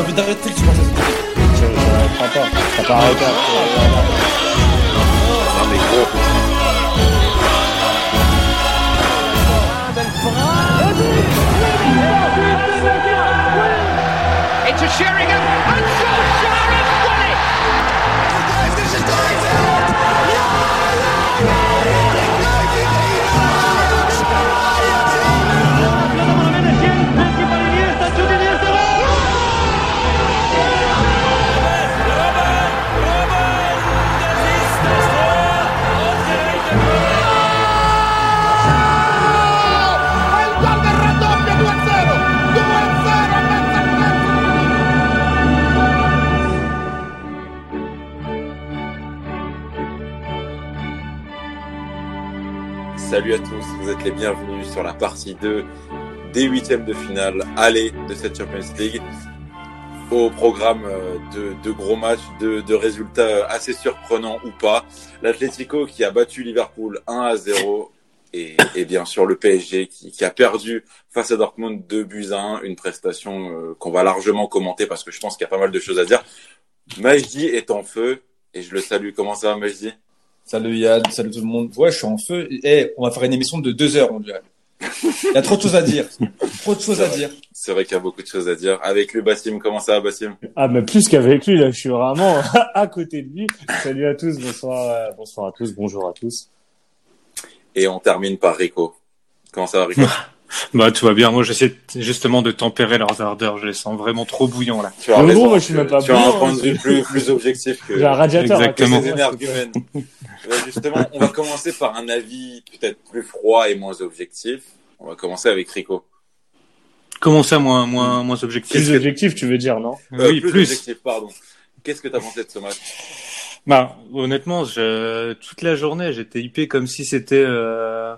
Envie d'arrêter que tu penses à Je n'arrêterai pas. Après. Salut à tous, vous êtes les bienvenus sur la partie 2 des huitièmes de finale aller de cette Champions League. Au programme euh, de, gros matchs, de, résultats assez surprenants ou pas. L'Atlético qui a battu Liverpool 1 à 0 et, bien sûr le PSG qui, qui a perdu face à Dortmund 2 buts à 1, une prestation euh, qu'on va largement commenter parce que je pense qu'il y a pas mal de choses à dire. Majdi est en feu et je le salue. Comment ça va Majdi? Salut Yann, salut tout le monde. Ouais, je suis en feu. Eh, on va faire une émission de deux heures, on dirait. Il y a trop de choses à dire. Trop de choses à dire. C'est vrai qu'il y a beaucoup de choses à dire. Avec lui, Bassim, comment ça va, Bassim? Ah, mais plus qu'avec lui, là, je suis vraiment à côté de lui. Salut à tous, bonsoir, euh, bonsoir à tous, bonjour à tous. Et on termine par Rico. Comment ça va, Rico? Bah tout va bien. Moi j'essaie justement de tempérer leurs ardeurs. Je les sens vraiment trop bouillants là. Tu as Mais raison, moi, je suis tu- même pas Tu as un point hein, de vue plus, plus objectif que, J'ai un radiateur. côté Exactement. que Justement, on va commencer par un avis peut-être plus froid et moins objectif. On va commencer avec Rico. Comment ça moins moins moins objectif? Plus objectif, tu veux dire, non? Euh, Oui plus, plus. objectif, pardon. Qu'est-ce que tu as pensé de ce match? Bah honnêtement, je... toute la journée j'étais hypé comme si c'était euh,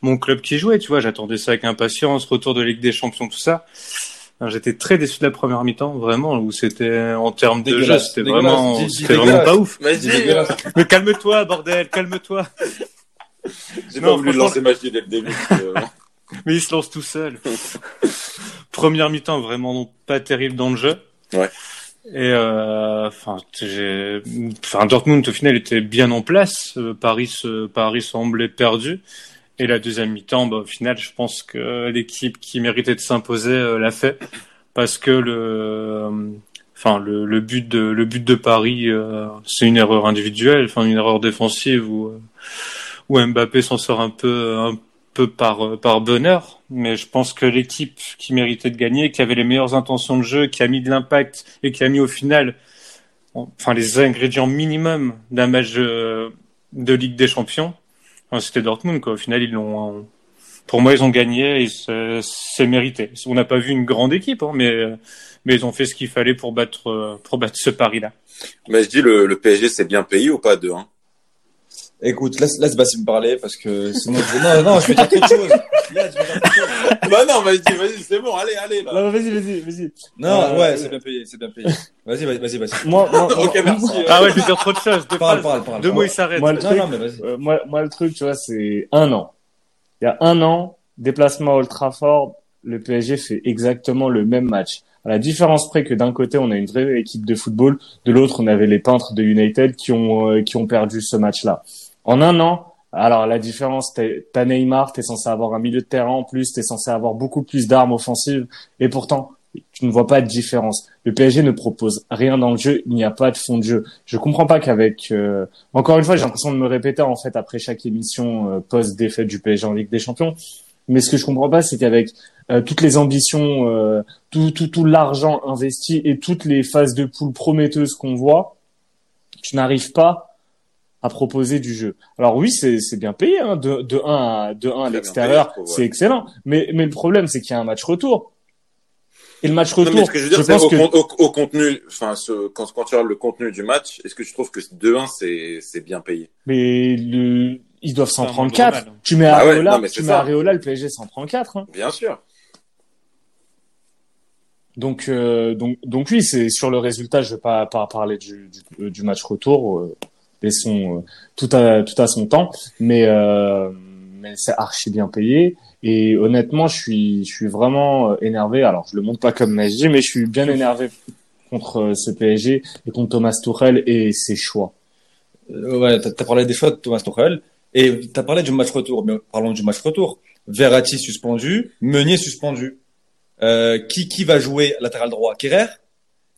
mon club qui jouait. Tu vois, j'attendais ça avec impatience. Retour de Ligue des Champions, tout ça. J'étais très déçu de la première mi-temps, vraiment, où c'était en termes de jeu, c'était vraiment, c'était vraiment pas ouf. Mais calme-toi, bordel, calme-toi. j'ai pas voulu lancer dès le début. euh, Mais il se lance tout seul. Première mi-temps vraiment pas terrible dans le jeu. Ouais. Et euh, enfin, enfin Dortmund au final était bien en place. Euh, Paris, Paris semblait perdu. Et la deuxième mi-temps, bah, au final, je pense que l'équipe qui méritait de s'imposer euh, l'a fait. Parce que le, euh, enfin le, but de le but de Paris, euh, c'est une erreur individuelle, enfin une erreur défensive où Mbappé s'en sort un peu un peu par par bonheur, mais je pense que l'équipe qui méritait de gagner, qui avait les meilleures intentions de jeu, qui a mis de l'impact et qui a mis au final, enfin les ingrédients minimum d'un match de Ligue des Champions, enfin, c'était Dortmund quoi. Au final, ils l'ont, euh, pour moi, ils ont gagné et c'est c'est mérité. On n'a pas vu une grande équipe, hein, mais euh, mais ils ont fait ce qu'il fallait pour battre euh, pour battre ce pari-là. Majdi, le, le PSG s'est bien payé ou pas 2-1 Écoute, laisse, laisse Bassim parler parce que sinon je... Non, non, je vais dire quelque chose. Yann, je vais dire quelque chose. Bah non, Majdi, vas-y, c'est bon, allez, allez. Là. Non, vas-y, vas-y, vas-y. Non, Euh, ouais, c'est bien payé, c'est bien payé. Vas-y, vas-y, vas-y, vas-y. Moi, moi, ok, moi- merci. Ah ouais, je vais dire trop de choses. Deux, Parle, phrases, parle, parle. deux mots, il s'arrête. moi, le Non, truc, non, mais vas-y. euh, moi, moi, le truc, tu vois, c'est un an. Il y a un an, déplacement à Old Trafford, le PSG fait exactement le même match. À la différence près que d'un côté, on a une vraie équipe de football, de l'autre, on avait les peintres de United qui ont, euh, qui ont perdu ce match-là. En un an, alors la différence, t'as Neymar, t'es censé avoir un milieu de terrain en plus, t'es censé avoir beaucoup plus d'armes offensives, et pourtant, tu ne vois pas de différence. Le PSG ne propose rien dans le jeu, il n'y a pas de fond de jeu. Je comprends pas qu'avec, euh, encore une fois, j'ai l'impression de me répéter en fait après chaque émission euh, post défaite du PSG en Ligue des Champions. Mais ce que je comprends pas, c'est qu'avec euh, toutes les ambitions, euh, tout, tout, tout l'argent investi et toutes les phases de poule prometteuses qu'on voit, tu n'arrives pas à proposer du jeu. Alors oui, c'est c'est bien payé, hein, de, de 1 à, de 1 à l'extérieur, je c'est ouais. excellent. Mais, mais le problème, c'est qu'il y a un match retour. Et le match Non, retour, mais ce que je veux dire, c'est pense au, que... au, au contenu, enfin, ce, quand, quand tu regardes le contenu du match, est-ce que tu trouves que 2-1, c'est, c'est bien payé? Mais le... ils doivent s'en prendre moindre 4. mal. Tu mets Ah ouais, Areola, non, tu mets. Areola, le PSG s'en prend 4. Hein. Bien sûr. Donc, euh, donc, donc oui, c'est sur le résultat. Je vais pas, pas parler du, du, du match retour. Euh, laissons euh, tout à tout à son temps. Mais euh, mais c'est archi bien payé. Et honnêtement, je suis je suis vraiment euh, énervé. Alors, je le montre pas comme Messi, mais je suis bien énervé. contre ce PSG et contre Thomas Tuchel et ses choix. Ouais, t'as as parlé des choix de Thomas Tuchel et t'as parlé du match retour. Mais parlons du match retour. Verratti suspendu, Meunier suspendu. Euh, qui qui va jouer latéral droit? Kerrer?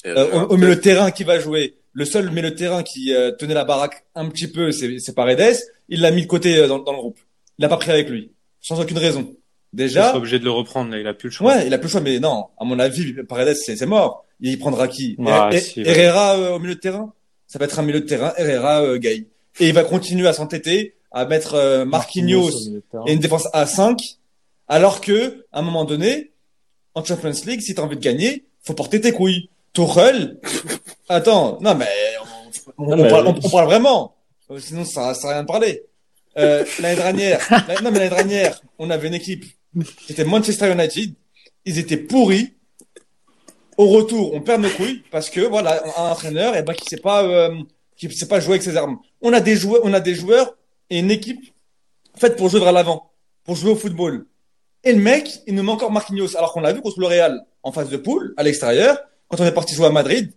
Euh, au, au milieu de terrain qui va jouer? Le seul milieu de terrain qui euh, tenait la baraque un petit peu, c'est c'est Paredes. Il l'a mis de côté euh, dans, dans le groupe. Il l'a pas pris avec lui, sans aucune raison. Il Déjà, sera obligé de le reprendre, là, il a plus le choix. Ouais, il a plus le choix, mais non, à mon avis, Paredes, c'est c'est mort. Il prendra qui? Ah, Her- si, Her- ouais. Herrera euh, au milieu de terrain? Ça va être un milieu de terrain, Herrera, euh, Gay. Et il va continuer à s'entêter, à mettre euh, Marquinhos et une défense à 5, alors que, à un moment donné, en Champions League, si t'as envie de gagner, faut porter tes couilles. Tuchel, attends, non mais on, on- Non, on mais- parle, on- on parle vraiment, Euh, sinon ça ça rien de parler. Euh, l'année dernière, la- non mais l'année dernière, on avait une équipe qui était Manchester United, ils étaient pourris. Au retour, on perd nos couilles parce que voilà, on a un entraîneur et ben qui sait pas euh, qui sait pas jouer avec ses armes. On a des joueurs, on a des joueurs et une équipe faite pour jouer vers l'avant, pour jouer au football. Et le mec, il nous met encore Marquinhos alors qu'on l'a vu contre le Real en phase de poule à l'extérieur. Quand on est parti jouer à Madrid,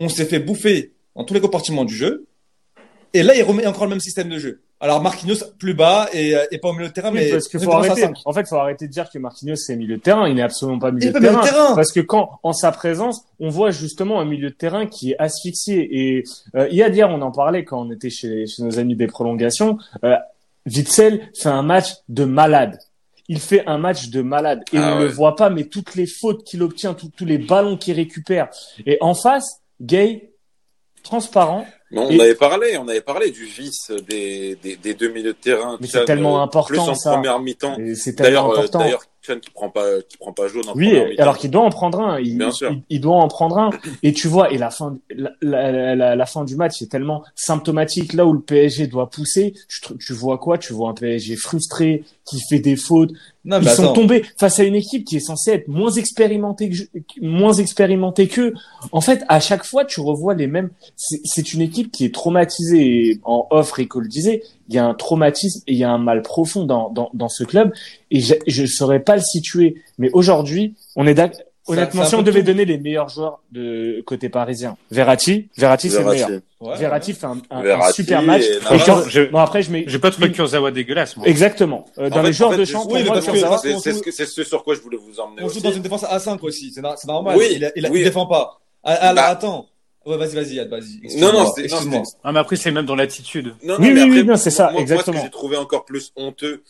on s'est fait bouffer dans tous les compartiments du jeu. Et là, il remet encore le même système de jeu. Alors Marquinhos plus bas et, euh, et pas au milieu de terrain, Oui, mais parce une faut arrêter. En fait, faut arrêter de dire que Marquinhos c'est milieu de terrain. Il n'est absolument pas milieu Il de terrain. Parce que quand, en sa présence, on voit justement un milieu de terrain qui est asphyxié. Et euh, hier, hier, on en parlait quand on était chez, chez nos amis des prolongations. Euh, Witzel fait un match de malade. Il fait un match de malade et Ah on ouais. le voit pas, mais toutes les fautes qu'il obtient, tous- tous les ballons qu'il récupère. Et en face, Gay, transparent, Mais on Et- avait parlé, on avait parlé du vice des, des, des deux milieux de terrain. Mais c'est tellement euh, important, Plus en ça. première mi-temps. c'est tellement euh, important. d'ailleurs, Chan qui prend pas, qui prend pas jaune en Oui, première mi-temps. alors qu'il doit en prendre un. Il, Bien sûr. il, il doit en prendre un. Et tu vois, et la fin, la, la, la, la fin du match est tellement symptomatique. Là où le PSG doit pousser, tu, tu vois quoi? Tu vois un PSG frustré, qui fait des fautes. Non, Ils sont attends. tombés face à une équipe qui est censée être moins expérimentée que je- moins expérimentée qu'eux. En fait, à chaque fois, tu revois les mêmes. C'est c'est une équipe qui est traumatisée. Et en off, Rico le disait, il y a un traumatisme et il y a un mal profond dans, dans, dans ce club. Et je ne saurais pas le situer. Mais aujourd'hui, on est d'accord. Honnêtement, si on devait tout. donner les meilleurs joueurs de côté parisien, Verratti, Verratti, c'est le meilleur. Ouais, Verratti fait un, un- un Verratti super match. et Et Je- Bon après, je mets J'ai pas trouvé Kurzawa dégueulasse, moi. exactement Euh, dans fait- les joueurs en fait, de champ. oui, C'est ce, que- c'est ce sur quoi je voulais vous emmener On aussi. joue dans une défense à 5 aussi, c'est na- c'est normal. Oui, il, a- il, a- oui. il défend pas. Ah, ah, Bah. attends. Ouais, vas-y, vas-y, Yad, vas-y. Non, Excuse-moi, non, c'est- non, excuse-moi. c'est- Ah, mais après, c'est même dans l'attitude. Non, Oui, non, mais oui, après, oui, non, c'est ça, moi- moi, exactement. ce que j'ai trouvé encore plus honteux,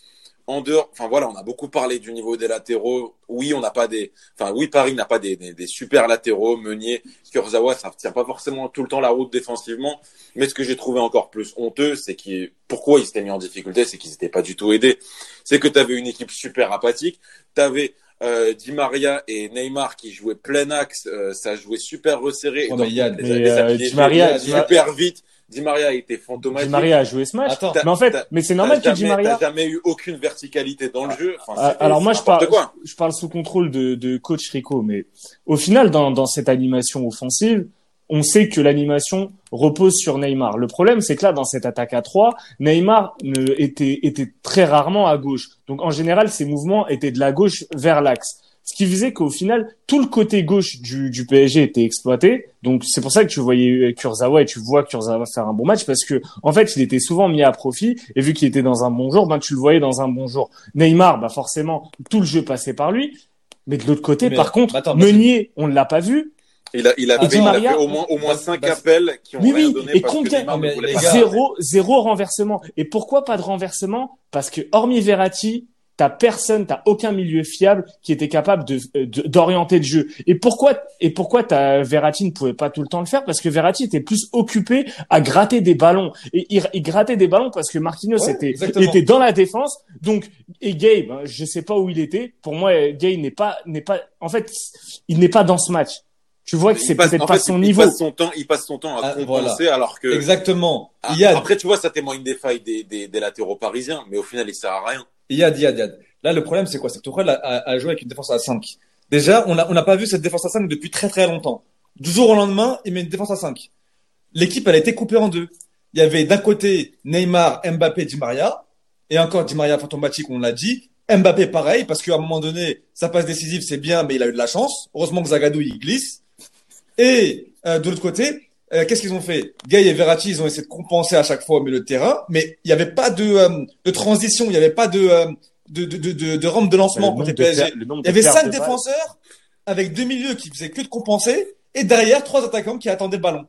en dehors, enfin voilà, on a beaucoup parlé du niveau des latéraux. Oui, on n'a pas des, enfin oui, Paris n'a pas des, des, des super latéraux, Meunier, Kurzawa, ça tient pas forcément tout le temps la route défensivement. Mais ce que j'ai trouvé encore plus honteux, c'est qu'ils, pourquoi ils s'étaient mis en difficulté, c'est qu'ils n'étaient pas du tout aidés. C'est que tu avais une équipe super apathique, tu avais euh, Di Maria et Neymar qui jouaient plein axe, euh, ça jouait super resserré. et Ouais, donc, mais Yann, les- mais, les euh, Maria- Di Maria- super vite. Di Maria a été fantomatique. Di Maria a joué ce match. Attends. Mais en fait, mais c'est normal que Di jamais- Maria. T'as jamais eu aucune verticalité dans le jeu. Enfin, Ah, alors moi, je parle, je parle sous contrôle de, de coach Rico, mais au final, dans, dans cette animation offensive, on sait que l'animation repose sur Neymar. Le problème, c'est que là, dans cette attaque à 3, Neymar ne, était, était très rarement à gauche. Donc, en général, ses mouvements étaient de la gauche vers l'axe. Ce qui faisait qu'au final, tout le côté gauche du, du PSG était exploité. Donc, c'est pour ça que tu voyais Kurzawa et tu vois Kurzawa faire un bon match parce que, en fait, il était souvent mis à profit et vu qu'il était dans un bon jour, ben, tu le voyais dans un bon jour. Neymar, bah, forcément, tout le jeu passait par lui. Mais de l'autre côté, Mais- par contre, attends, Meunier, on ne l'a pas vu. Il a, il a fait, il a fait au moins, au moins Bah, cinq bah, appels qui ont Oui, rien oui, donné et parce que combien- Non, mais gars. Zéro, zéro renversement. Et pourquoi pas de renversement? Parce que hormis Verratti, t'as personne, t'as aucun milieu fiable qui était capable de de- d'orienter le jeu. Et pourquoi et pourquoi t'as Verratti ne pouvait pas tout le temps le faire? Parce que Verratti était plus occupé à gratter des ballons. Et il, il grattait des ballons parce que Marquinhos Ouais, était exactement. était dans la défense. Donc et Gay, ben, je sais pas où il était. Pour moi, Gay n'est pas n'est pas. En fait, il n'est pas dans ce match. Tu vois que Il c'est passe- peut-être pas fait, son il niveau. passe son temps, il passe son temps à Ah, compenser alors que Exactement. Ah, Yad, après tu vois ça témoigne des failles des, des, des latéraux parisiens, mais au final il sert à rien. Yad, Yad, Yad. Là, le problème, c'est quoi? C'est que Tuchel a, a, a joué avec une défense à 5. Déjà, on n'a on n'a pas vu cette défense à 5 depuis très très longtemps. Du jour au lendemain, il met une défense à 5. L'équipe, elle a été coupée en deux. Il y avait d'un côté Neymar, Mbappé, Di Maria. Et encore Di Maria fantomatique, on l'a dit. Mbappé, pareil, parce qu'à un moment donné, sa passe décisive, c'est bien, mais il a eu de la chance. Heureusement que Zagadou, il glisse. Et euh, de l'autre côté, euh, qu'est-ce qu'ils ont fait? Gay et Verratti, ils ont essayé de compenser à chaque fois au milieu de terrain, mais il n'y avait pas de, euh, de transition, il n'y avait pas de, euh, de, de, de, de, de rampe de lancement Le côté PSG. Il y avait cinq défenseurs avec deux milieux qui faisaient que de compenser et derrière trois attaquants qui attendaient le ballon.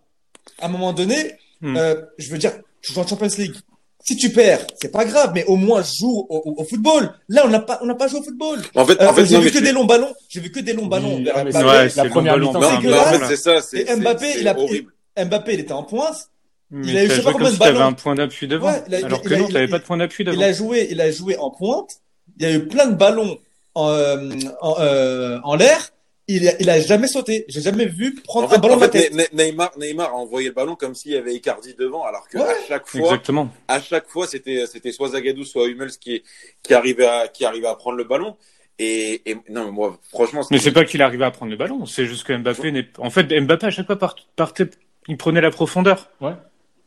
À un moment donné, Hmm. euh, je veux dire, tu joues en Champions League. Si tu perds, c'est pas grave, mais au moins joue au, au- au football. Là, on n'a pas, on n'a pas joué au football. En fait, Euh, en fait, j'ai vu que des longs ballons. J'ai vu que des longs ballons. Oui, vers ah, Mbappé. c'est- Ouais, c'est la première mi-temps, c'est ça, Mbappé, c'est- c'est il a, horrible. Mbappé, il était en pointe. Mais Il a eu je sais pas comme combien de ballons. un point d'appui devant. Ouais, il a- alors il que a- non, il- t'avais il- pas de point d'appui devant. Il a joué, il a joué en pointe. Il y a eu plein de ballons en, euh, en, euh, en l'air. Il a, il a jamais sauté. J'ai jamais vu prendre En fait, un ballon de la tête. Ne- Ne- Neymar, Neymar a envoyé le ballon comme s'il y avait Icardi devant, alors que Ouais. à chaque fois, Exactement. à chaque fois, c'était c'était soit Zagadou, soit Hummels qui qui arrivait à qui arrivait à prendre le ballon. Et, et non, mais moi, franchement, Mais c'est pas qu'il arrivait à prendre le ballon, c'est juste que Mbappé n'est. En fait, Mbappé à chaque fois part- partait, il prenait la profondeur. Ouais.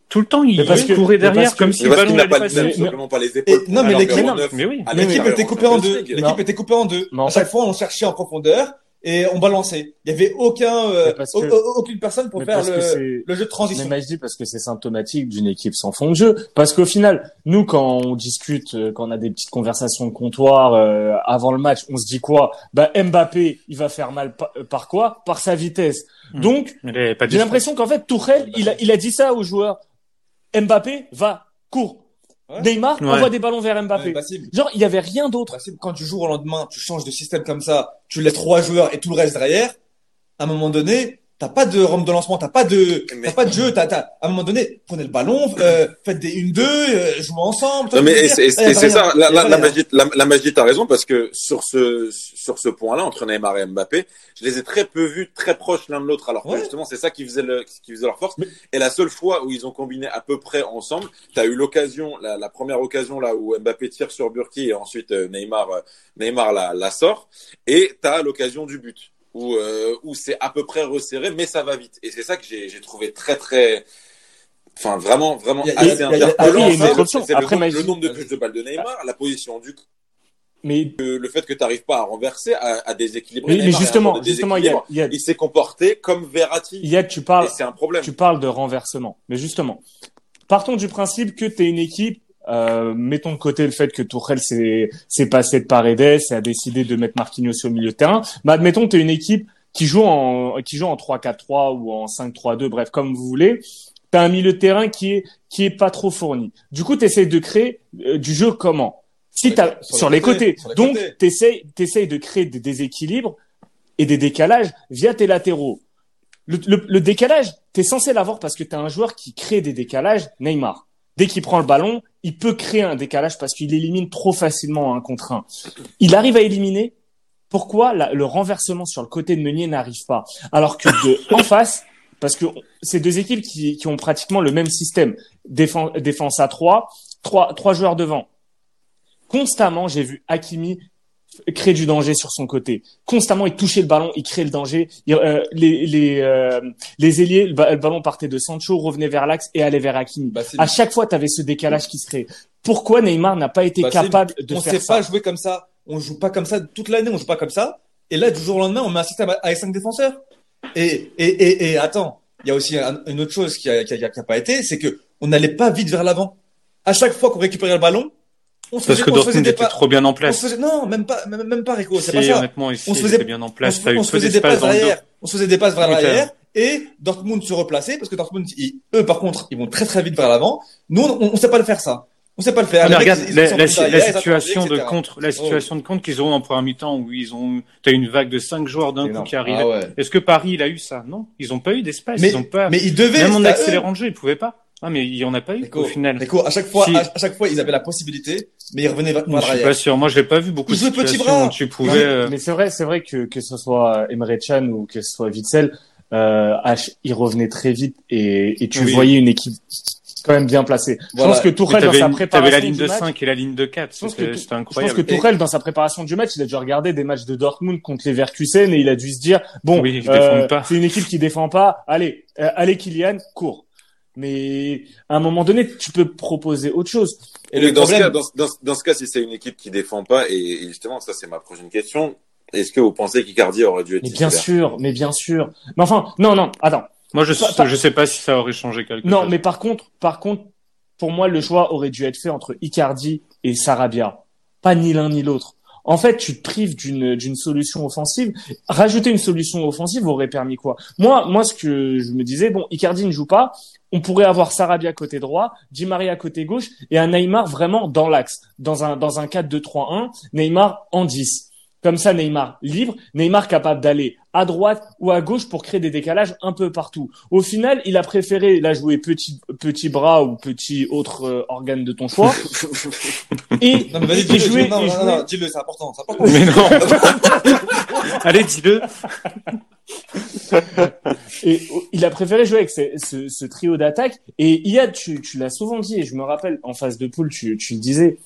Tout le temps, il parce que- courait parce derrière que- comme si Mais le parce ballon qu'il n'a allait pas, il Mais- simplement pas les épaules. Et- non, mais l'équipe- mais oui. L'équipe était coupée en deux. L'équipe était coupée en deux. À chaque fois, on cherchait en profondeur et on balançait. Il y avait aucun, euh, Mais que- aucune personne pour Mais faire le, le jeu de Mais transition. moi, je dis parce que c'est symptomatique d'une équipe sans fond de jeu. Parce qu'au final, nous, quand on discute, euh, quand on a des petites conversations de comptoir euh, avant le match, on se dit quoi? Bah Mbappé, il va faire mal pa- euh, par quoi? Par sa vitesse. Hmm. Donc, j'ai l'impression qu'en fait, Tourelle, il a, il a dit ça aux joueurs. Mbappé, va, cours. Ouais. Neymar, Ouais. envoie des ballons vers Mbappé. Bassim. Genre, il y avait rien d'autre. Bassim, quand tu joues au lendemain, tu changes de système comme ça, tu laisses trois joueurs et tout le reste derrière, à un moment donné, t'as pas de rampe de lancement, t'as pas de, Mais- t'as pas de jeu, t'as, t'as, à un moment donné, prenez le ballon, euh, faites des 1-2, euh, jouez ensemble. Non, mais c'est et c'est- c'est ça, la, la, la magie. la, la magie, t'as raison, parce que sur ce, sur ce point-là, entre Neymar et Mbappé, je les ai très peu vus très proches l'un de l'autre, alors que Ouais. justement, c'est ça qui faisait le, qui faisait leur force. Mais- Et la seule fois où ils ont combiné à peu près ensemble, t'as eu l'occasion, la, la première occasion là où Mbappé tire sur Burki et ensuite euh, Neymar, euh, Neymar la, la sort, et t'as l'occasion du but. Où, euh, où c'est à peu près resserré, mais ça va vite. Et c'est ça que j'ai trouvé très très, enfin vraiment vraiment a- assez interpellant. C'est le- le nombre- Maïs- le nombre de touches de balle de Neymar, la position du Mais, le fait que tu n'arrives pas à renverser, à, à déséquilibrer. mais, justement, il y a, déséquilibre. il y a, il s'est comporté comme Verratti. il y a, tu parles, c'est un problème. tu parles de renversement. Mais justement, partons du principe que tu es une équipe, euh, mettons de côté le fait que Tourelle s'est s'est passé de Paredes et a décidé de mettre Marquinhos au milieu de terrain. Mais admettons que tu es une équipe qui joue en qui joue en 3-4-3 ou en 5-3-2, bref, comme vous voulez. Tu as un milieu de terrain qui est qui est pas trop fourni. Du coup, tu essaies de créer euh, du jeu comment? Si t'as sur sur les les côtés, côtés. sur les Donc, côtés. t'essayes t'essayes de créer des déséquilibres et des décalages via tes latéraux. Le, le, le décalage, t'es censé l'avoir parce que t'as un joueur qui crée des décalages, Neymar. Dès qu'il prend le ballon, il peut créer un décalage parce qu'il élimine trop facilement un contre un. Il arrive à éliminer. Pourquoi la- le renversement sur le côté de Meunier n'arrive pas? Alors que de en face, parce que c'est deux équipes qui, qui ont pratiquement le même système, défense, défense à trois, trois, trois joueurs devant. Constamment, j'ai vu Hakimi créer du danger sur son côté. Constamment, il touchait le ballon, il créait le danger. Il- euh, les les euh, les ailiers, le, ba- le ballon partait de Sancho, revenait vers l'axe et allait vers Hakimi. Bassim. À chaque fois, tu avais ce décalage qui se créait. Pourquoi Neymar n'a pas été Bassim, capable de on faire sait ça pas jouer comme ça. On joue pas comme ça toute l'année, on joue pas comme ça. Et là, du jour au lendemain, on met un système avec cinq défenseurs. Et, et, et, et attends, il y a aussi un- une autre chose qui a, qui a, qui a pas été, c'est que on n'allait pas vite vers l'avant. À chaque fois qu'on récupérait le ballon, on se Parce faisait, que Dortmund était pas. trop bien en place. faisait, non, même pas, même, même pas Rico, c'est pas ça. honnêtement, ici, On se faisait- bien en On place. on se faisait des passes derrière. On se faisait des passes vers l'arrière. Et Dortmund se replaçait parce que Dortmund, ils- eux, par contre, ils vont très très vite vers l'avant. Nous, on, on sait pas le faire ça. On sait pas le faire. Ah, mais mecs, regarde la, situation de contre, la situation de contre qu'ils ont en première mi-temps où ils ont, t'as une vague de cinq joueurs d'un coup qui. Ah ouais. Est-ce que Paris il a eu ça? Non, ils ont pas eu d'espace. Ils ont pas. mais ils devaient. Même en accélérant le jeu, ils pouvaient pas. Ah mais il y en a pas eu au final. Rico, à chaque fois, Si. à, à chaque fois, ils avaient la possibilité, mais ils revenaient vers Je suis pas sûr. Moi, je l'ai pas vu beaucoup Ils de situations bras. où tu Non, pouvais. mais, euh, mais c'est vrai, c'est vrai que que ce soit Emre Can ou que ce soit Witzel, euh, H, il revenait très vite et, et tu Oui. voyais une équipe quand même bien placée. Voilà. Je pense que Tourelle dans sa préparation t'avais la ligne du de match, 5 et la ligne de 4. Je pense C'était que- c'était je pense incroyable. que Tourelle, dans sa préparation du match, il a dû regarder des matchs de Dortmund contre les Verkusen et il a dû se dire bon, Oui, euh, c'est une équipe qui défend pas. Allez, euh, allez Kylian, cours. Mais à un moment donné, tu peux proposer autre chose. Et le dans, ce cas, dans, dans, dans ce cas, si c'est une équipe qui défend pas, et, et justement, ça c'est ma prochaine question, Est-ce que vous pensez qu'Icardi aurait dû être Mais bien sûr, mais bien sûr. Mais enfin, non, non, attends. Moi, je, Pas- je sais pas si ça aurait changé quelque Non, chose. mais par contre, par contre, pour moi, le choix aurait dû être fait entre Icardi et Sarabia. Pas ni l'un ni l'autre. En fait, tu te prives d'une d'une solution offensive. Rajouter une solution offensive aurait permis quoi? Moi, moi, ce que je me disais, bon, Icardi ne joue pas. On pourrait avoir Sarabia côté droit, Di Maria côté gauche et un Neymar vraiment dans l'axe, dans un dans un 4-2-3-1. Neymar en 10. Comme ça, Neymar libre, Neymar capable d'aller à droite ou à gauche pour créer des décalages un peu partout. Au final, il a préféré là jouer petit petit bras ou petit autre euh, organe de ton choix et, Non, mais vas-y, et dis-le, jouer, dis-le. non, non, jouer- non, dis-le, c'est important, c'est important. Mais non. Allez, dis-le. Et oh, il a préféré jouer avec ce, ce, ce trio d'attaque. Et Iyad, tu, tu l'as souvent dit, et je me rappelle en phase de poule, tu, tu le disais,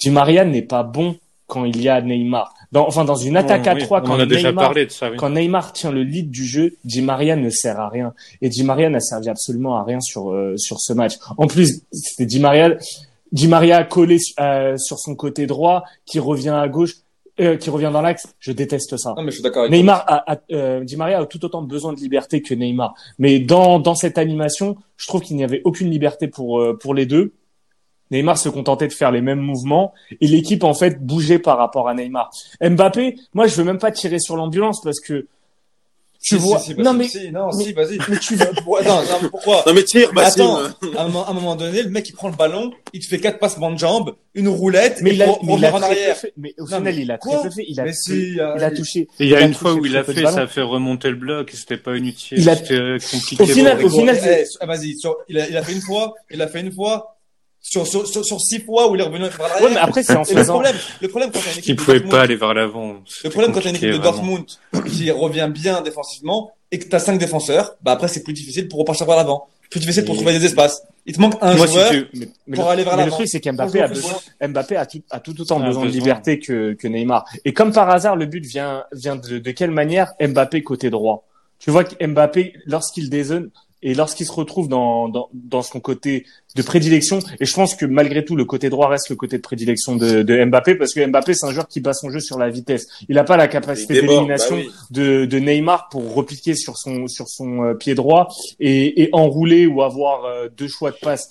Di Maria n'est pas bon quand il y a Neymar. Dans, enfin, dans une attaque à Oui, trois, quand Neymar, parlé de ça. Oui. quand Neymar tient le lead du jeu, Di Maria ne sert à rien. Et Di Maria n'a servi absolument à rien sur euh, sur ce match. En plus, c'était Di Maria, Di Maria collé euh, sur son côté droit, qui revient à gauche, euh, qui revient dans l'axe. Je déteste ça. Non, mais je suis d'accord avec toi. Neymar a, a- euh, Di Maria a tout autant besoin de liberté que Neymar. Mais dans, dans cette animation, je trouve qu'il n'y avait aucune liberté pour, euh, pour les deux. Neymar se contentait de faire les mêmes mouvements et l'équipe en fait bougeait par rapport à Neymar. Mbappé, moi je veux même pas tirer sur l'ambulance parce que tu Si, vois. si, si, non mais si, non, mais- si, vas-y. mais tu vas. Non, mais pourquoi? Non mais tire, attends, à un, moment, à un moment donné, le mec il prend le ballon, il te fait quatre passements de jambes, une roulette, Mais et il a, mais pour il a en arrière. fait. Mais au Non, final, il a très quoi? peu fait. Il a, euh, il a touché. Il y a il a une fois touché où il a fait, ça a fait remonter le bloc c'était pas inutile. Il a- euh, compliqué. Au final- au final, Eh, eh, vas-y, sur- il, a, il a fait une fois, il a fait une fois, sur, sur, sur, sur six fois où il est revenu vers l'arrière. Ouais, mais après c'est en Et le faisant. problème, le problème quand t'as une équipe Il de pouvait pas aller vers l'avant. Le problème quand t'as une équipe de. Dortmund qui revient bien défensivement et que t'as cinq défenseurs, bah après c'est plus difficile pour repartir vers l'avant. Plus difficile pour trouver des espaces. Il te manque un Moi, si joueur. tu- Mais, mais Pour le, aller vers mais le l'avant. truc, c'est qu'Mbappé a besoin, Mbappé a tout, a tout autant A besoin de liberté que, que Neymar. Et comme par hasard, le but vient, vient de, de quelle manière? Mbappé côté droit? Tu vois que Mbappé, lorsqu'il dézone et lorsqu'il se retrouve dans, dans, dans son côté de prédilection, et je pense que malgré tout, le côté droit reste le côté de prédilection de, de Mbappé parce que Mbappé, c'est un joueur qui bat son jeu sur la vitesse. Il n'a pas la capacité d'élimination bah oui. de, de Neymar pour repliquer sur son sur son euh, pied droit et, et enrouler ou avoir euh, deux choix de passe.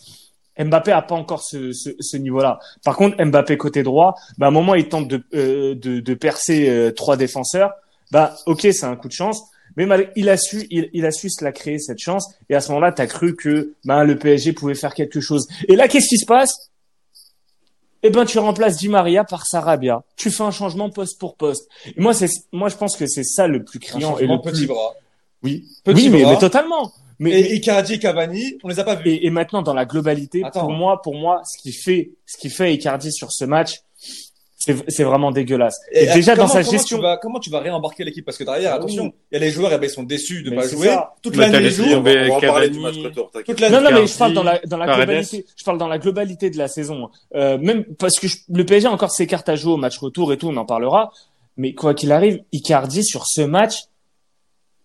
Mbappé a pas encore ce, ce, ce niveau-là. Par contre, Mbappé côté droit, bah, à un moment il tente de euh, de, de percer euh, trois défenseurs. Bah ok, c'est un coup de chance, mais mal- il a su il, il a su se la créer cette chance et à ce moment-là, t'as cru que bah, le PSG pouvait faire quelque chose. Et là, qu'est-ce qui se passe? Eh ben, tu remplaces Di Maria par Sarabia. Tu fais un changement poste pour poste. Et moi, c'est, moi, je pense que c'est ça le plus criant et le petit plus. bras. Oui, Petit oui, mais, bras. mais totalement. Mais, Et Icardi, Cavani, on les a pas vus. et, et maintenant, dans la globalité, Attends. pour moi, pour moi, ce qui fait, ce qui fait Icardi sur ce match, c'est, c'est vraiment dégueulasse. Et, déjà, dans comment- sa comment gestion, Tu vas, comment tu vas réembarquer l'équipe? Parce que derrière, attention, il y a les joueurs, eh ben, ils sont déçus de Mais pas jouer. ça. Toute Mais la t'as nuit, ils jouent. Toute la non, non, mais je parle dans la, dans la globalité. Je parle dans la globalité de la saison. Euh, même parce que je- le PSG a encore ses cartes à jouer au match retour et tout, on en parlera. Mais quoi qu'il arrive, Icardi sur ce match,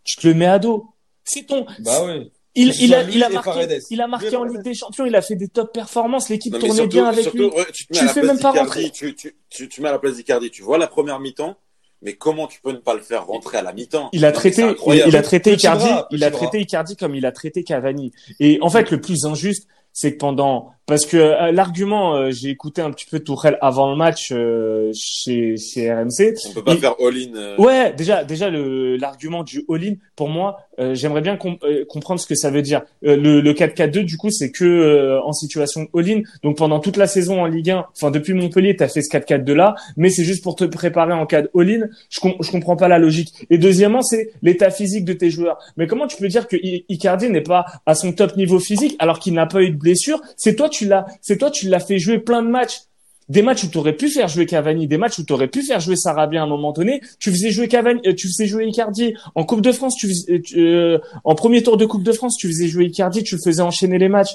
tu te le mets à dos. C'est ton, Bah oui. Il, il, a, il, a marqué, il a marqué en. Ligue des Champions, il a fait des top performances, l'équipe tournait surtout- bien avec surtout, lui. ouais, tu te mets Tu à la fais place même pas rentrer. Tu, tu, tu, tu mets à la place d'Icardi. Tu vois la première mi-temps, mais comment tu peux ne pas le faire rentrer à la mi-temps? Il a traité, il, a traité Petit Icardi, bras, il a traité Icardi comme il a traité Cavani. Et en fait, le plus injuste, c'est que pendant, parce que euh, l'argument, euh, j'ai écouté un petit peu Tourelle avant le match euh, chez chez RMC. On peut pas faire all-in. euh, Ouais, déjà, déjà le l'argument du all-in, pour moi, euh, j'aimerais bien euh, comprendre ce que ça veut dire. Euh, le, le 4-4-2, du coup, c'est que en situation all-in. Donc pendant toute la saison en Ligue 1, enfin depuis Montpellier, t'as fait ce 4-4-2 là, mais c'est juste pour te préparer en cas de all-in. Je, je comprends pas la logique. Et deuxièmement, c'est l'état physique de tes joueurs. Mais comment tu peux dire que Icardi n'est pas à son top niveau physique alors qu'il n'a pas eu de blessure? C'est toi, tu l'as, c'est toi, tu l'as fait jouer plein de matchs des matchs où tu aurais pu faire jouer Cavani, des matchs où tu aurais pu faire jouer Sarabia à un moment donné, tu faisais jouer Cavani, euh, tu faisais jouer Icardi en Coupe de France, tu faisais, euh, tu- euh, en premier tour de Coupe de France, tu faisais jouer Icardi, tu le faisais enchaîner les matchs.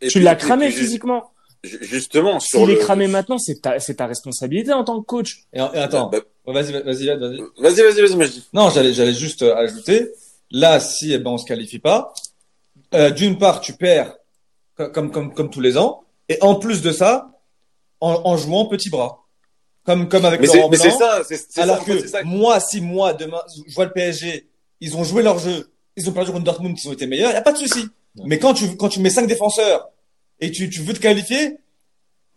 et tu l'as cramé puis physiquement. ju- Justement, sur S'il le... est cramé maintenant, c'est ta, c'est ta responsabilité en tant que coach. Et, et attends. Bah, Vas-y, vas-y, vas-y. Vas-y, vas-y, vas-y, dis. Non, j'allais, j'allais juste euh, ajouter. Là, si eh ben on se qualifie pas, euh, d'une part tu perds co- comme comme comme tous les ans, et en plus de ça, en, en jouant petit bras. comme comme avec Mais Laurent mais c'est Blanc. ça, c'est c'est ça, Alors en fait, que c'est ça. moi, si moi demain je vois le PSG, ils ont joué leur jeu, ils ont perdu contre Dortmund, ils ont été meilleurs, y a pas de souci. Mais quand tu quand tu mets cinq défenseurs et tu tu veux te qualifier,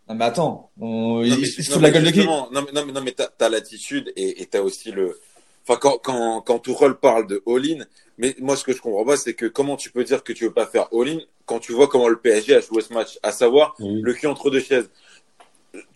non mais attends, on, Non, il, mais- il se non, de la mais gueule de qui? Non, mais, non, mais, non, mais t'as, l'attitude et, et t'as aussi le. Enfin, quand, quand, quand Tourelle parle de all-in, mais moi, ce que je comprends pas, c'est que comment tu peux dire que tu veux pas faire all-in quand tu vois comment le PSG a joué ce match, à savoir Oui. le cul entre deux chaises.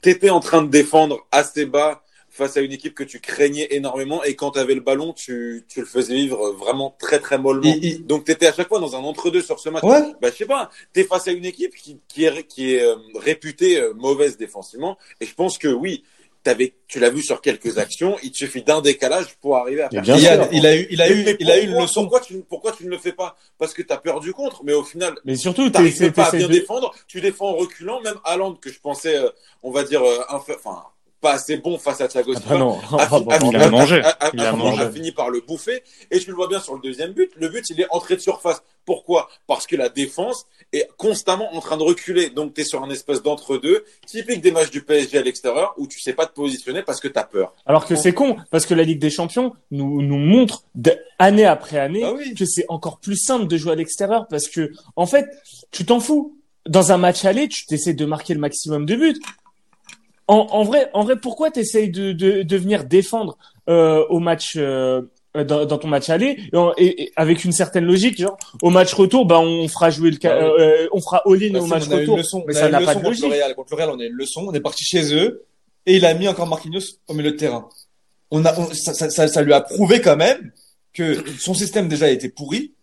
T'étais en train de défendre assez bas face à une équipe que tu craignais énormément et quand t'avais le ballon, tu, tu le faisais vivre vraiment très très mollement. Il- il- Donc t'étais à chaque fois dans un entre-deux sur ce match. Ouais. Bah, je sais pas, t'es face à une équipe qui, qui est, qui est euh, réputée euh, mauvaise défensivement. Et je pense que oui, t'avais, tu l'as vu sur quelques actions, il te suffit d'un décalage pour arriver à faire bien il, a, il a eu il a eu il a eu une pourquoi- leçon. Pourquoi tu, pourquoi tu ne le fais pas? Parce que t'as peur du contre, mais au final, Mais surtout, même pas à bien de... défendre. Tu défends en reculant, même Haaland que je pensais, euh, on va dire, euh, enfin, pas assez bon face à Thiago Ah, Silva. non. a, Ah, bon, a- il a a- mangé. a- a- Il a a- mangé. a fini par le bouffer. Et tu le vois bien sur le deuxième but. Le but, il est entré de surface. Pourquoi? Parce que la défense est constamment en train de reculer. Donc, tu es sur un espèce d'entre-deux, typique des matchs du PSG à l'extérieur, où tu sais pas te positionner parce que tu as peur. Alors que c'est con, parce que la Ligue des Champions nous, nous montre année après année oui. que c'est encore plus simple de jouer à l'extérieur parce que, en fait, tu t'en fous. Dans un match aller, tu t'essaies de marquer le maximum de buts. En, en vrai, en vrai, pourquoi t'essayes de, de, de venir défendre euh, au match euh, dans, dans ton match aller et, et- avec une certaine logique, genre au match retour, bah on fera jouer le, ca- Bah euh, on fera all-in Bah, au match on a eu une retour. leçon, mais ça n'a pas de contre le logique. Real. Contre le Real, on a une leçon. On est parti chez eux et il a mis encore Marquinhos au milieu de terrain. On a, on- ça, ça, ça, ça lui a prouvé quand même que son système déjà était pourri.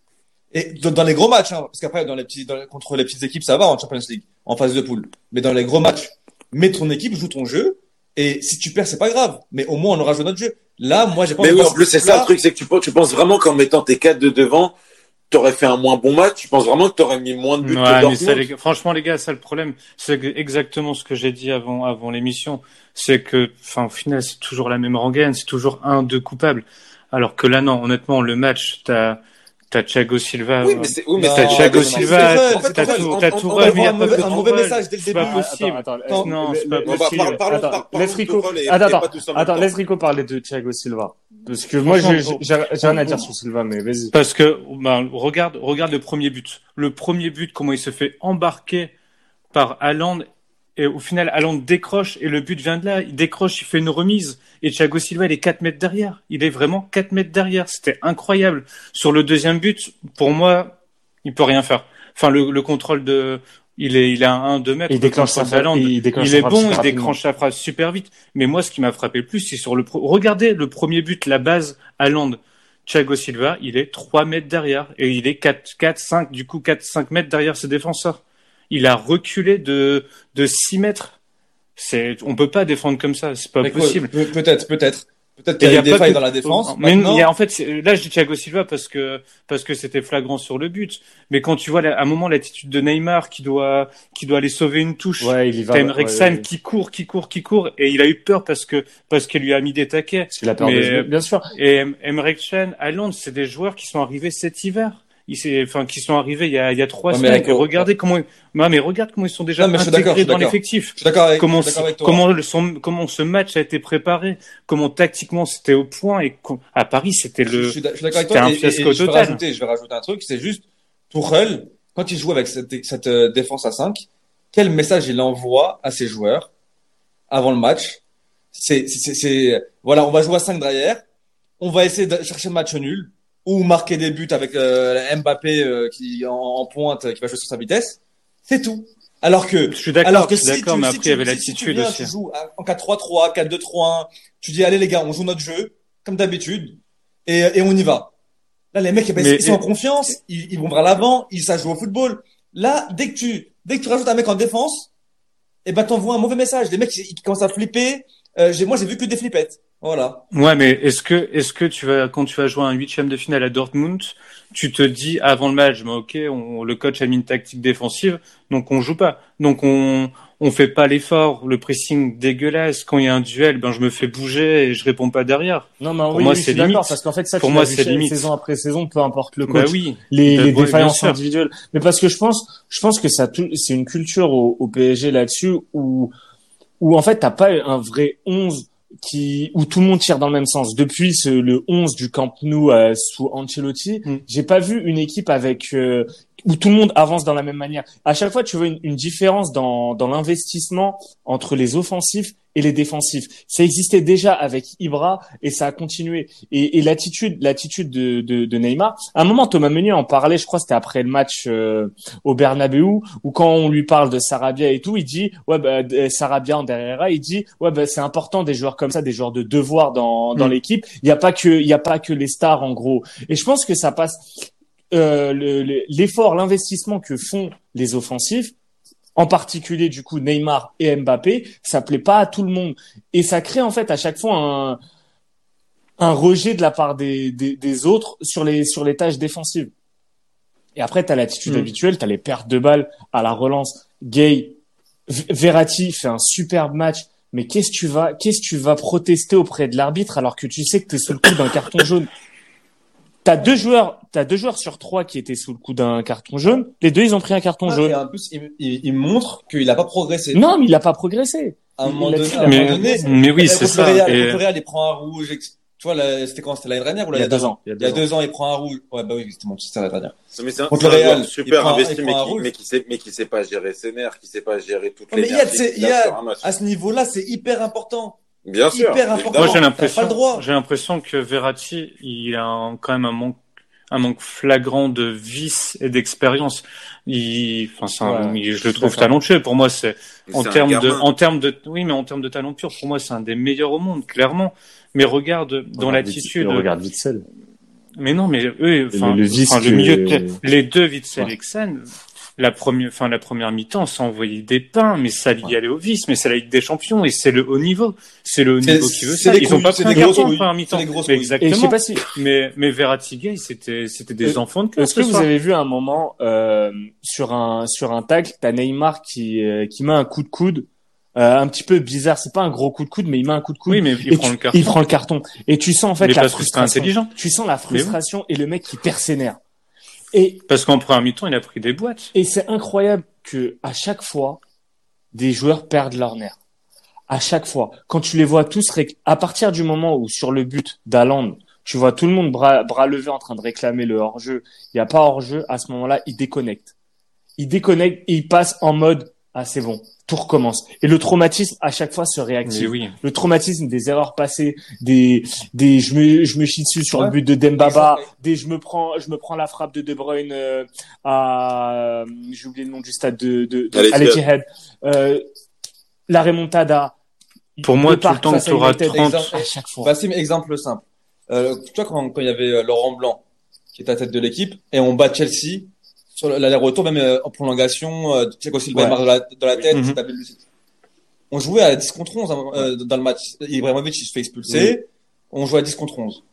Et dans, dans les gros matchs, hein, parce qu'après dans les petits, dans contre les petites équipes, ça va en Champions League, en phase de poule. Mais dans les gros matchs, mets ton équipe, joue ton jeu. Et si tu perds, c'est pas grave. Mais au moins, on aura joué notre jeu. Là, moi, j'ai pas Mais oui, en plus, c'est ça le truc, c'est que tu, penses- tu penses vraiment qu'en mettant tes quatre de devant, t'aurais fait un moins bon match. Tu penses vraiment que t'aurais mis moins de buts Ouais, que mais ça, les franchement, les gars, ça le problème, c'est que exactement ce que j'ai dit avant, avant l'émission, c'est que, enfin, au final, c'est toujours la même rengaine, c'est toujours un, deux coupables. Alors que là, non, honnêtement, le match, t'as, t'as Thiago Silva. Oui, mais c'est, oui, mais T'as Thiago mais Silva, vrai. En fait, t'as rêve, envoie il y a un pas de un mauvais message dès le C'est pas début. possible. Non, c'est pas possible. laisse Rico. Tourelle Attends, attends, laisse Rico parler de Thiago Silva. Parce que moi, j'ai Franchement, j'ai- j'ai rien à dire sur Silva, mais vas-y. Parce que, ben, regarde, regarde le premier but. Le premier but, comment il se fait embarquer par Haaland. Et au final, Haaland décroche et le but vient de là. Il décroche, il fait une remise. Et Thiago Silva, il est 4 mètres derrière. Il est vraiment 4 mètres derrière. C'était incroyable. Sur le deuxième but, pour moi, il peut rien faire. Enfin, le, le contrôle de, il est, il a un 2 mètres. Il le déclenche sa frappe, il déclenche Il sa est frappe bon, il déclenche la phrase super vite. Mais moi, ce qui m'a frappé le plus, c'est sur le, pro- regardez le premier but, la base, Haaland. Thiago Silva, il est 3 mètres derrière. Et il est 4, 4, 5, du coup, 4, 5 mètres derrière ses défenseurs. Il a reculé de, de 6 mètres. C'est, on peut pas défendre comme ça. C'est pas Mais possible. peut- Peut-être, peut-être. Peut-être qu'il y y a des pas failles que- dans la défense. Mais Maintenant, il y a, en fait, c'est- là, je dis Thiago Silva parce que, parce que c'était flagrant sur le but. Mais quand tu vois, à un moment, l'attitude de Neymar qui doit, qui doit aller sauver une touche. Ouais, il y va. T'as ouais, qui court, qui court, qui court, et il a eu peur parce que parce qu'il lui a mis des taquets. Qu'il a peur Mais- de bien sûr. Et Em- Emre Can, à Londres, c'est des joueurs qui sont arrivés cet hiver. S'est- enfin, qui sont arrivés il y a, il y a trois Ouais, semaines. regardez comment, ils- non, mais regarde comment ils sont déjà Non, intégrés dans l'effectif. Comment, avec toi. comment, le, son- comment ce match a été préparé, comment tactiquement c'était au point et à Paris c'était le. je suis d'accord avec toi. un et- et- fiasco et je vais total. rajouter, je vais rajouter un truc, c'est juste Tourelle, quand il joue avec cette, cette euh, défense à 5, quel message il envoie à ses joueurs avant le match? C'est, c'est, c'est, voilà, on va jouer à 5 derrière, on va essayer de chercher le match nul ou marquer des buts avec euh, Mbappé euh, qui en, en pointe, qui va jouer sur sa vitesse. C'est tout. Alors que Je suis d'accord, si d'accord, mais si après il y avait si- si l'attitude tu viens, aussi. Tu joues à- en 4-3-3, 4-2-3-1, tu dis allez les gars, on joue notre jeu comme d'habitude et, et on y va. Là les mecs ben, Mais- ils sont en confiance, ils, ils vont vers l'avant, ils savent jouer au football. Là dès que tu dès que tu rajoutes un mec en défense, eh ben t'envoies un mauvais message. Les mecs ils, ils commencent à flipper. Euh, moi j'ai vu que des flippettes. Voilà. Ouais, mais est-ce que, est-ce que tu vas, quand tu vas jouer un huitième de finale à Dortmund, tu te dis avant le match, mais ok, on, le coach a mis une tactique défensive, donc on joue pas. Donc on, on fait pas l'effort, le pressing dégueulasse. Quand il y a un duel, ben je me fais bouger et je réponds pas derrière. Non, mais Pour oui, moi, oui, c'est suis d'accord, limite. parce qu'en fait, ça, Pour tu moi, c'est limite. saison après saison, peu importe le Bah coach. oui. les, Bah, les défaillances individuelles. Mais parce que je pense, je pense que ça, c'est une culture au, au PSG là-dessus où où en fait t'as pas un vrai 11 qui où tout le monde tire dans le même sens. Depuis ce, le 11 du Camp Nou euh, sous Ancelotti, Mm. j'ai pas vu une équipe avec euh, où tout le monde avance dans la même manière. À chaque fois, tu vois une, une différence dans, dans l'investissement entre les offensifs et les défensifs. Ça existait déjà avec Ibra et ça a continué. Et, et l'attitude, l'attitude de, de, de Neymar. À un moment, Thomas Meunier en parlait. Je crois que c'était après le match euh, au Bernabeu où quand on lui parle de Sarabia et tout, il dit ouais bah, euh, Sarabia en derrière, il dit ouais bah, c'est important des joueurs comme ça, des joueurs de devoir dans dans Mm. l'équipe. Il y a pas que il y a pas que les stars en gros. Et je pense que ça passe euh, le- le- l'effort, l'investissement que font les offensifs, en particulier du coup Neymar et Mbappé, ça plaît pas à tout le monde et ça crée en fait à chaque fois un un rejet de la part des, des, des autres sur les sur les tâches défensives. Et après, tu as l'attitude Mm. habituelle, tu as les pertes de balles à la relance. Gay, Verratti fait un superbe match, mais qu'est-ce que tu vas qu'est-ce que tu vas protester auprès de l'arbitre alors que tu sais que tu es sous le coup d'un carton jaune? T'as deux joueurs, t'as deux joueurs sur trois qui étaient sous le coup d'un carton jaune. Les deux, ils ont pris un carton Ah, jaune. Et en plus, il, il, il montre qu'il a pas progressé. Non, mais il a pas progressé. À un moment donné, dit- à un Mais- moment donné, mais oui, c'est ça. Le Real, Et- Real, il prend un rouge. Tu vois, là, c'était quand C'était l'année dernière ou Il y a deux ans. Il y a deux ans. il prend un rouge. Ouais, bah oui, c'était Manchester l'année dernière. Mais c'est un, Contre c'est le un Real, super prend un- investi, il mais qui, rouge. mais qui sait, mais qui sait pas gérer ses nerfs, qui sait pas gérer toute Non, mais il y a. À ce niveau-là, c'est hyper important. Bien sûr. hyper important. Moi, j'ai l'impression, le j'ai l'impression que Verratti, il a un- quand même un manque, un manque flagrant de vice et d'expérience. Il, enfin, c'est un- Ouais, il- je le trouve talentueux. Pour moi, c'est en termes de, en termes de, oui, mais en termes de talent pur, pour moi, c'est un des meilleurs au monde, clairement. Mais regarde, dans Regarde l'attitude, Regarde Witzel. mais non, mais eux, enfin, le le que- milieu de les deux Witzel Ouais. et Xen, la première, enfin, la première mi-temps, ça envoyait des pains, mais ça y Ouais. allait au vice, mais c'est la Ligue des Champions et c'est le haut niveau. C'est le haut niveau qui veut c'est ça. des Ils ont couilles, pas c'est pris un des grosses carton en première mi-temps. C'est des grosses Mais couilles. Et je sais Exactement. pas si, Mais, mais Verratti Gay, c'était, c'était des Euh, enfants de cœur. Est-ce que vous avez vu un moment euh, sur un sur un tacle, t'as Neymar qui euh, qui met un coup de coude, euh, un petit peu bizarre. C'est pas un gros coup de coude, mais il met un coup de coude. Oui, mais il et prend tu- le carton. Il prend le carton. Et tu sens en fait Mais la frustration. intelligent. Tu sens la frustration et le mec qui nerfs. Et Parce qu'en première mi-temps, il a pris des boîtes. et c'est incroyable que à chaque fois des joueurs perdent leurs nerfs. À chaque fois, quand tu les vois tous, à partir du moment où sur le but d'Aland, tu vois tout le monde bras, bras levés en train de réclamer le hors-jeu, il n'y a pas hors-jeu, à ce moment-là, il déconnecte. Il déconnecte et il passe en mode ah c'est bon, tout recommence. Et le traumatisme à chaque fois se réactive. oui. Le traumatisme des erreurs passées, des des je me je me chie dessus sur Ouais. le but de Dembaba, des je me prends je me prends la frappe de De Bruyne euh, à j'ai oublié le nom du stade de de, de Al Ittihad. Euh, la remontada. Pour moi, tout le temps tu auras United, 30, exemple. à chaque fois. Bassim, exemple simple. Euh, tu vois, quand, quand il y avait euh, Laurent Blanc, qui était à la tête de l'équipe, et on bat Chelsea, sur le- l'aller-retour, même euh, en prolongation, euh, Thiago Silva Ouais. il marque dans la, dans la tête, Mhm. le- on jouait à 10 contre 11 euh, dans le match. Ibrahimovic, il se fait expulser, on jouait à 10 contre 11.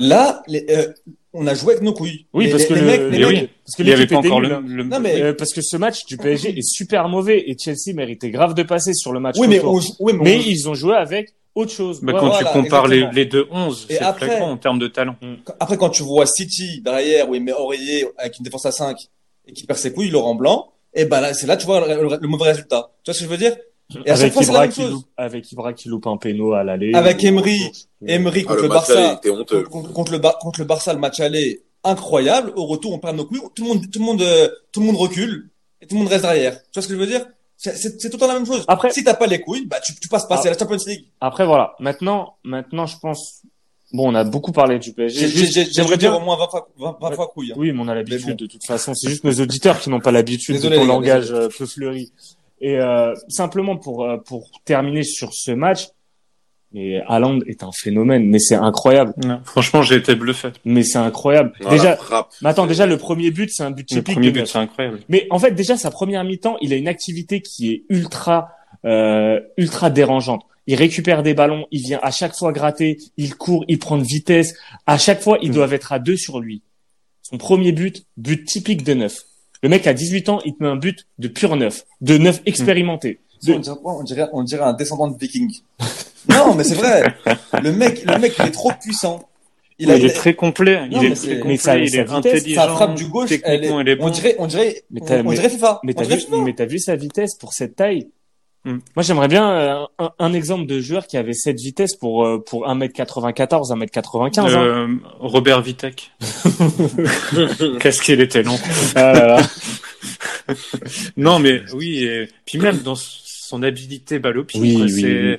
Là, les, euh, on a joué avec nos couilles. Oui, Les- parce les- que les le- mecs, Mais les oui. mecs, Parce que il n'y avait l'équipe pas était encore nulle, le, hein. le- Non, mais- Euh, parce que ce match du PSG est super mauvais et Chelsea méritait grave de passer sur le match. oui, mais retour. on, jou- oui, mais, mais on- ils ont joué avec autre chose. Ouais, quand voilà, tu compares les, les deux 11, Et c'est flagrant en termes de talent. après, quand tu vois City derrière, où il met Aurier avec une défense à 5 et qui perd ses couilles, Laurent Blanc, et ben là, c'est là, tu vois le, le- le mauvais résultat. Tu vois ce que je veux dire? Et à chaque avec fois, Ibra même qui chose. loupe, avec Ibra qui loupe un péno à l'aller. Avec Emery, Emery Ah, contre le le Barça, honteux. contre, contre le Bar- contre le Barça, le match aller, incroyable. Au retour, on perd nos couilles. Tout le monde, tout le monde, euh, tout le monde recule et tout le monde reste derrière. Tu vois ce que je veux dire? C'est, tout le temps la même chose. Après- si t'as pas les couilles, bah, tu, tu passes pas. Ah. C'est la Champions League. Après voilà, maintenant, maintenant je pense. Bon, on a beaucoup parlé du PSG. J'aimerais dire au moins 20 fois, 20, 20 fois couilles. hein. Oui, mais on a l'habitude bon. de toute façon. C'est juste nos auditeurs qui n'ont pas l'habitude de ton langage euh, peu fleuri. Et euh, simplement pour euh, pour terminer sur ce match, mais Haaland est un phénomène, mais c'est incroyable. Non, franchement, j'ai été bluffé. Mais c'est incroyable. Non, déjà, frappe, mais attends, déjà le premier but, c'est un but Le typique. premier de but, c'est incroyable. Mais en fait, déjà sa première mi-temps, il a une activité qui est ultra euh, ultra dérangeante. Il récupère des ballons, il vient à chaque fois gratter, il court, il prend de vitesse. À chaque fois, ils Mm. doivent être à deux sur lui. Son premier but, but typique de neuf. Le mec a 18 ans, il te met un but de pur neuf, de neuf expérimenté. De- On dirait, quoi on dirait, on dirait un descendant de viking. non, mais c'est vrai. Le mec, le mec, il est trop puissant. Il, est très complet. Non, il est très complet. mais ça- il est vitesse, intelligent. sa frappe du gauche, elle est, Techniquement, il est bon. on dirait, on dirait, Mais on, dirait FIFA. Mais t'as vu, mais sa vitesse pour cette taille Moi, j'aimerais bien euh, un, un exemple de joueur qui avait cette vitesse pour euh, pour 1m94, 1m95. hein. Euh, Robert Vitek. Qu'est-ce qu'il était long. Ah là là. Non, mais oui, et puis même dans son habilité balle au pied, Oui, quoi, oui, c'est- oui.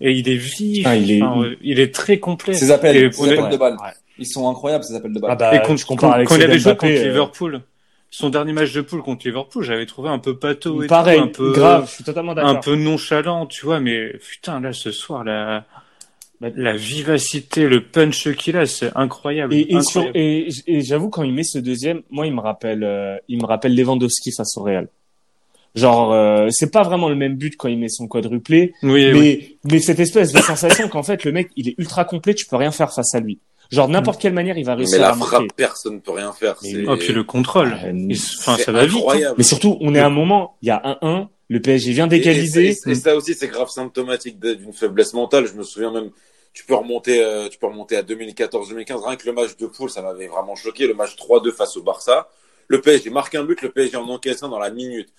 Et il est vif, Ah, il est- enfin, il est très complet. Ses appels, Et ses appels ouais, de balles. ouais. Ils sont incroyables, ces appels de balles. Ah bah, et quand, je compare quand- avec quand il avait joué contre euh, Liverpool, son dernier match de poule contre Liverpool, j'avais trouvé un peu pâteau et Pareil, tout, un peu grave, je suis totalement un d'accord. peu nonchalant, tu vois, mais putain, là, ce soir, la, la vivacité, le punch qu'il a, c'est incroyable. Et, et, sur- incroyable. et, et j'avoue quand il met ce deuxième, moi il me rappelle, euh, il me rappelle Lewandowski face au Real. Genre, euh, c'est pas vraiment le même but quand il met son quadruplé, Oui, mais oui. mais cette espèce de sensation qu'en fait le mec il est ultra complet, tu peux rien faire face à lui. Genre n'importe quelle manière il va Mais réussir la à marquer. frappe, personne ne peut rien faire. Mais C'est Oh, puis le contrôle. Ah, Enfin, ça va vite. hein. Mais surtout, on est à un moment, il y a 1-1, le PSG vient d'égaliser. Et, et- et ça aussi, c'est grave symptomatique d'une faiblesse mentale. Je me souviens même, tu peux remonter, euh, tu peux remonter à 2014-2015. Rien que le match de poule, ça m'avait vraiment choqué. Le match 3-2 face au Barça. Le PSG marque un but, le PSG en encaisse un dans la minute.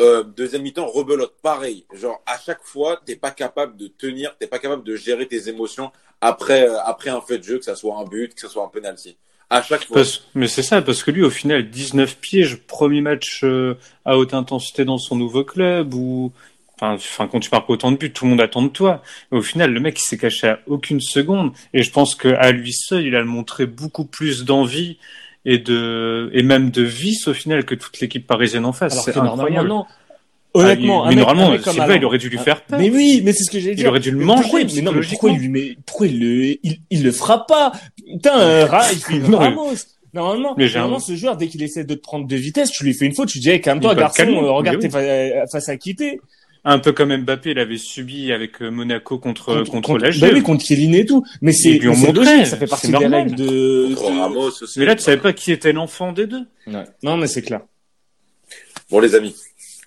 Euh, deuxième mi-temps, rebelote, pareil. Genre, à chaque fois, t'es pas capable de tenir, t'es pas capable de gérer tes émotions après, euh, après un fait de jeu, que ça soit un but, que ça soit un penalty. À chaque fois. Mais c'est ça, parce que lui, au final, 19 pièges, premier match euh, à haute intensité dans son nouveau club, ou enfin, quand tu marques autant de buts, tout le monde attend de toi. Et au final, le mec, il s'est caché à aucune seconde, et je pense que à lui seul, il a montré beaucoup plus d'envie et de et même de vice au final que toute l'équipe parisienne en face. C'est incroyable. non. Honnêtement, Ah, un mais mec- normalement, Silva, il aurait dû lui faire peur. Mais oui, mais c'est ce que j'ai dit. Il aurait dû le manger pourquoi, mais non, mais pourquoi il lui met, pourquoi il le, il, il le frappe pas? Putain, euh, il fait Ramos. Normalement, Mais normalement, ce joueur, dès qu'il essaie de te prendre de vitesse, tu lui fais une faute, tu dis, hey, calme-toi, Il garçon, euh, regarde tes euh, face à quitter. Un peu comme Mbappé l'avait subi avec euh, Monaco contre contre, la bah oui, contre Kéline et tout. Mais c'est, logique, ça fait partie des règles de, Contre de- Ramos aussi. Mais là, tu savais pas qui était l'enfant des deux. Ouais. Non, mais c'est clair. Bon, les amis.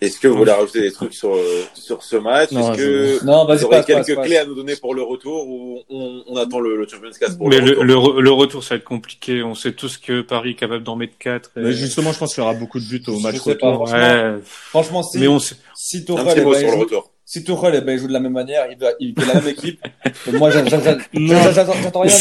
Est-ce que vous voulez rajouter des trucs sur, euh, sur ce match? Non, Est-ce que, Non, vas-y, Vous aurez passe, quelques passe, passe. clés à nous donner pour le retour ou on, on attend le, le Champions Cast pour Mais le le, retour? le, re- le retour, ça va être compliqué. On sait tous que Paris est capable d'en mettre 4. Mais justement, je pense qu'il y aura beaucoup de buts au Je match sais pas, retour. franchement. Ouais, Franchement, si, mais on sait. Si ben, sur le retour. Si Tourelle, eh ben, il joue de la même manière, il, va, il fait la même équipe. moi, Non. j'a- j'attends rien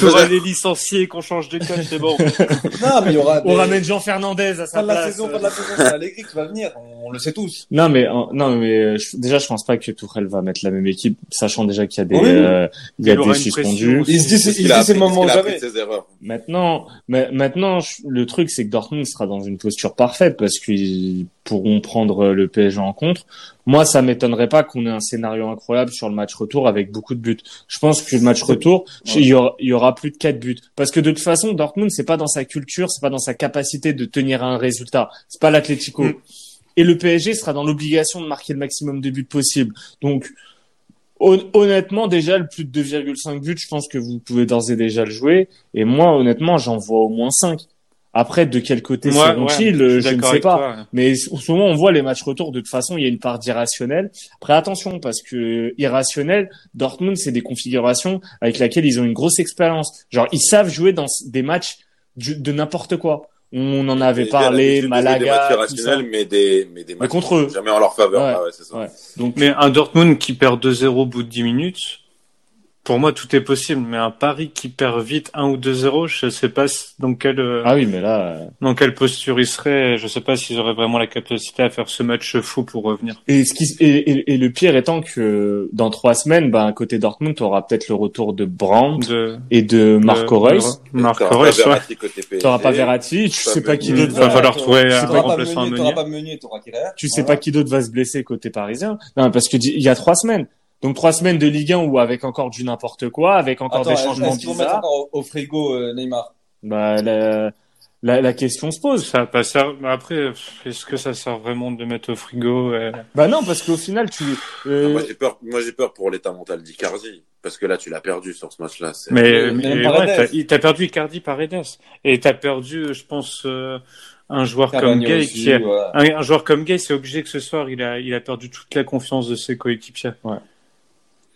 Pour aller licencier et qu'on change de coach, c'est bon. Non, mais il y aura. On ramène Jean Fernandez à sa Fin de la place. saison, fin de la saison, c'est Allegri qui va venir. On, on le sait tous. Non mais euh, non mais euh, je- déjà je pense pas que Tourelle va mettre la même équipe, sachant déjà qu'il y a des Oui. euh, il y a Il des suspendus. Il se dit, il a dit, c'est le moment jamais. de ses erreurs. Maintenant, mais maintenant je- le truc c'est que Dortmund sera dans une posture parfaite parce qu'ils pourront prendre le PSG en contre. Moi ça m'étonnerait pas qu'on ait un scénario incroyable sur le match retour avec beaucoup de buts. Je pense que le match retour il y aura, il y aura plus de quatre buts parce que de toute façon Dortmund c'est pas dans sa culture, c'est pas dans sa capacité de tenir un résultat. C'est pas l'Atlético. Mm. Et le PSG sera dans l'obligation de marquer le maximum de buts possible. Donc, hon- honnêtement, déjà, le plus de 2,5 buts, je pense que vous pouvez d'ores et déjà le jouer. Et moi, honnêtement, j'en vois au moins 5. Après, de quel côté Moi, seront-ils, ouais, euh, je ne sais pas. toi. Mais en ce moment, on voit les matchs retour. De toute façon, il y a une part d'irrationnel. Après, attention, parce que irrationnel, Dortmund, c'est des configurations avec lesquelles ils ont une grosse expérience. Genre, ils savent jouer dans des matchs de n'importe quoi. On en avait parlé, Malaga, Des matchs irrationnels, mais des, mais des matchs contre eux. jamais en leur faveur. Ouais. Ah ouais, c'est ça. Ouais. Donc, Mais un Dortmund qui perd 2-0 au bout de 10 minutes, pour moi, tout est possible. Mais un Paris qui perd vite 1 ou 2-0, je sais pas dans quelle, euh, ah oui, mais là, dans quelle posture ils seraient. Je sais pas s'ils auraient vraiment la capacité à faire ce match fou pour revenir. et ce qui, et, et, et le pire étant que dans trois semaines, ben, côté Dortmund, tu auras peut-être le retour de Brandt De, et de Marco de- Reus. Marco T'auras pas Reus, ouais. T'auras pas Verratti, tu sais pas qui d'autre Il va falloir trouver un remplaçant à Meunier, tu sais pas qui d'autre va se blesser côté parisien. Non, parce que il y a trois semaines. Donc trois semaines de Ligue 1 où avec encore du n'importe quoi, avec encore Attends, des est-ce changements bizarres, encore au, au frigo euh, Neymar? Bah, la, la, la question se pose. Ça pas servir. Mais après, est-ce que ça sert vraiment de le mettre au frigo euh, Bah non, parce qu'au final, tu, Ah, euh, Moi, j'ai peur, moi, j'ai peur pour l'état mental d'Icardi. Parce que là, tu l'as perdu sur ce match-là. Mais, Mais mais ouais, t'as perdu Icardi Paredes. Et t'as perdu, je pense, euh, un joueur comme Gay aussi, qui a, un joueur comme Gay, c'est obligé que ce soir, il a, il a perdu toute la confiance de ses coéquipiers. Ouais.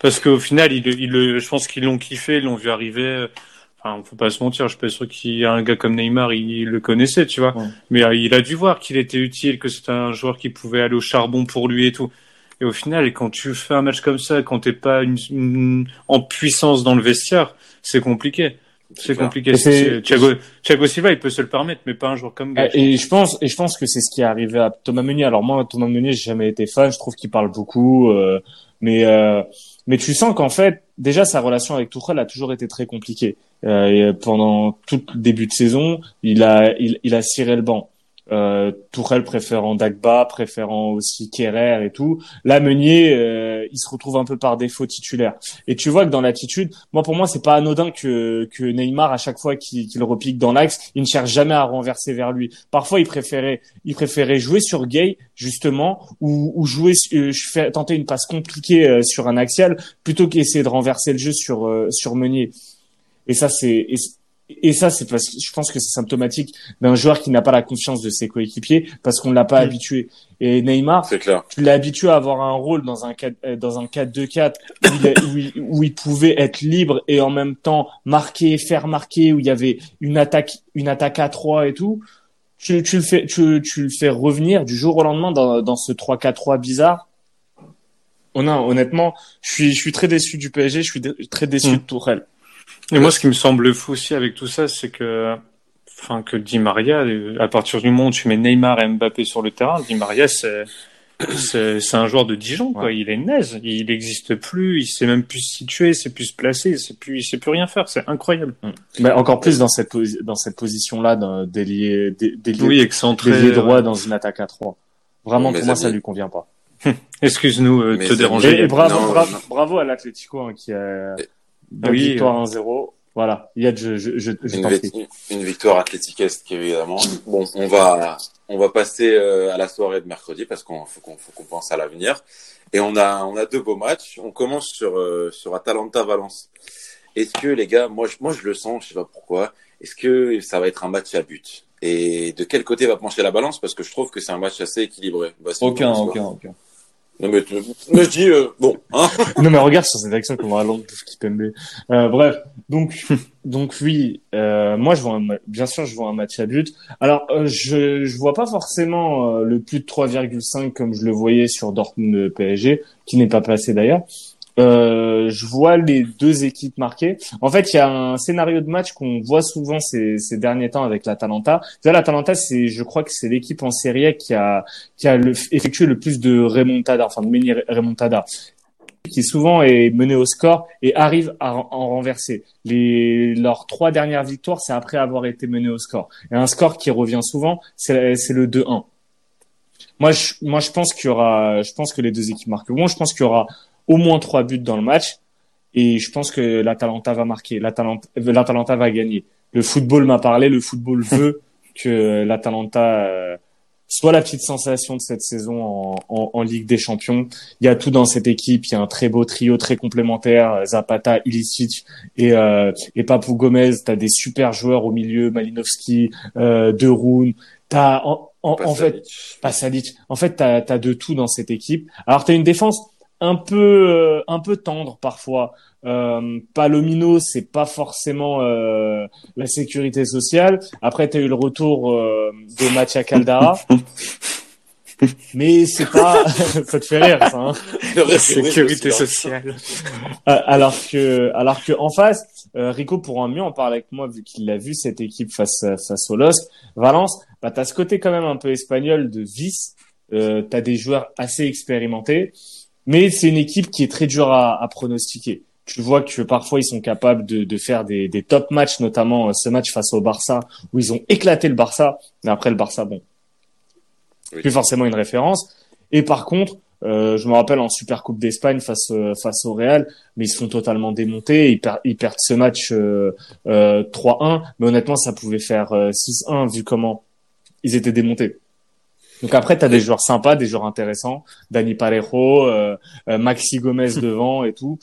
Parce qu'au final, il, il, le- je pense qu'ils l'ont kiffé, ils l'ont vu arriver. Enfin, faut pas se mentir, je suis pas sûr qu'il y a un gars comme Neymar, il, le connaissait, tu vois. Ouais. Mais euh, il a dû voir qu'il était utile, que c'était un joueur qui pouvait aller au charbon pour lui et tout. Et au final, quand tu fais un match comme ça, quand t'es pas une, une- en puissance dans le vestiaire, c'est compliqué. C'est compliqué. Thiago, Thiago Silva, il peut se le permettre, mais pas un joueur comme Euh, Gage. Et je pense, et je pense que c'est ce qui est arrivé à Thomas Meunier. Alors moi, Thomas Meunier, j'ai jamais été fan. Je trouve qu'il parle beaucoup, euh, mais euh, mais tu sens qu'en fait, déjà sa relation avec Tuchel a toujours été très compliquée. Euh, pendant tout le début de saison, il a il, il a ciré le banc. Euh, Tourelle préférant Dagba, préférant aussi Kerrer et tout. Là, Meunier, euh, il se retrouve un peu par défaut titulaire. Et tu vois que dans l'attitude, moi pour moi, c'est pas anodin que que Neymar à chaque fois qu'il qu'il repique dans l'axe, il ne cherche jamais à renverser vers lui. Parfois, il préférait il préférait jouer sur Gay justement ou, ou jouer euh, tenter une passe compliquée euh, sur un axial plutôt qu'essayer de renverser le jeu sur euh, sur Meunier. Et ça c'est et, ça c'est parce que je pense que c'est symptomatique d'un joueur qui n'a pas la confiance de ses coéquipiers parce qu'on ne l'a pas Mm. habitué. Et Neymar, clair. tu l'as habitué à avoir un rôle dans un 4 euh, dans un 4-2-4 où, il a- où, il, où il pouvait être libre et en même temps marquer, faire marquer, où il y avait une attaque une attaque à 3 et tout. Tu, tu le fais tu, tu le fais revenir du jour au lendemain dans, dans ce 3-4-3 bizarre. Oh non, honnêtement, je suis je suis très déçu du PSG, je suis dé- très déçu Mm. de Tourelle. Et moi, ce qui me semble fou aussi avec tout ça, c'est que, enfin, que Di Maria, à partir du moment où tu mets Neymar et Mbappé sur le terrain, Di Maria, c'est, c'est, c'est un joueur de Dijon, quoi. Ouais. Il est naze. Il n'existe plus. Il sait même plus se situer, il sait plus se placer, il sait plus, il sait plus rien faire. C'est incroyable. Mais encore plus dans cette dans cette position là d'ailier d'ailier Oui, excentré. d'ailier euh, droit dans une attaque à 3. Vraiment pour moi ça amis. lui convient pas. Excuse-nous euh, te déranger. Et, et bravo, Non, bravo, non. bravo à l'Atlético hein, qui a Oui, victoire 1-0. Voilà, Yad, je, je, je, je Une, prie. une victoire athlétiquesque évidemment. Bon, on va on va passer euh, à la soirée de mercredi parce qu'on faut qu'on faut qu'on pense à l'avenir. Et on a on a deux beaux matchs. On commence sur euh, sur Atalanta Valence. Est-ce que les gars, moi je moi je le sens, je sais pas pourquoi. Est-ce que ça va être un match à but? Et de quel côté va pencher la balance? Parce que je trouve que c'est un match assez équilibré. Bastien, Aucun, aucun, aucun. Non mais, mais je dis euh, bon, hein Non mais regarde sur cette action comment la langue bouffe Kipembe. Euh, bref, donc donc oui, euh, moi je vois un, bien sûr je vois un match à but. Alors euh, je je vois pas forcément euh, le plus de 3,5 comme je le voyais sur Dortmund PSG qui n'est pas passé d'ailleurs. Euh, je vois les deux équipes marquées. En fait, il y a un scénario de match qu'on voit souvent ces, ces derniers temps avec l'Atalanta. L'Atalanta, c'est, je crois que c'est l'équipe en Serie A qui a qui a effectué le plus de remontada, enfin de mini remontada qui souvent est mené au score et arrive à en en renverser. Les, leurs trois dernières victoires, c'est après avoir été mené au score. Et un score qui revient souvent, c'est c'est le 2-1. Moi, je, moi, je pense qu'il y aura, je pense que les deux équipes marqueront. Je pense qu'il y aura au moins trois buts dans le match. Et je pense que l'Atalanta va marquer. L'Atalanta, l'Atalanta va gagner. Le football m'a parlé. Le football veut que l'Atalanta euh, soit la petite sensation de cette saison en, en, en Ligue des Champions. Il y a tout dans cette équipe. Il y a un très beau trio, très complémentaire. Zapata, Ilicic et, euh, et Papou Gomez. T'as des super joueurs au milieu. Malinowski, euh, De Roon. T'as en, en, en fait. Pasalic. En fait, t'as as de tout dans cette équipe. Alors, t'as une défense un peu euh, un peu tendre parfois. Euh, Palomino, c'est pas forcément euh, la sécurité sociale. Après, t'as eu le retour euh, de Matia Caldara. Mais c'est pas, ça te fait rire, ça. Hein vrai, Sécurité sociale. Euh, alors que, alors que en face, euh, Rico pourra mieux en parler avec moi vu qu'il a vu cette équipe face face au LOSC. Valence, bah t'as ce côté quand même un peu espagnol de vice. Euh, t'as des joueurs assez expérimentés, mais c'est une équipe qui est très dure à, à pronostiquer. Tu vois que parfois ils sont capables de, de faire des, des top matchs, notamment euh, ce match face au Barça où ils ont éclaté le Barça. Mais après le Barça, bon, Oui. plus forcément une référence. Et par contre, euh, je me rappelle en Super Coupe d'Espagne face euh, face au Real, mais ils se font totalement démonter. Ils, per- ils perdent ce match euh, euh, 3-1, mais honnêtement, ça pouvait faire euh, 6-1 vu comment ils étaient démontés. Donc après, tu as des joueurs sympas, des joueurs intéressants, Dani Parejo, euh, euh, Maxi Gomez devant et tout.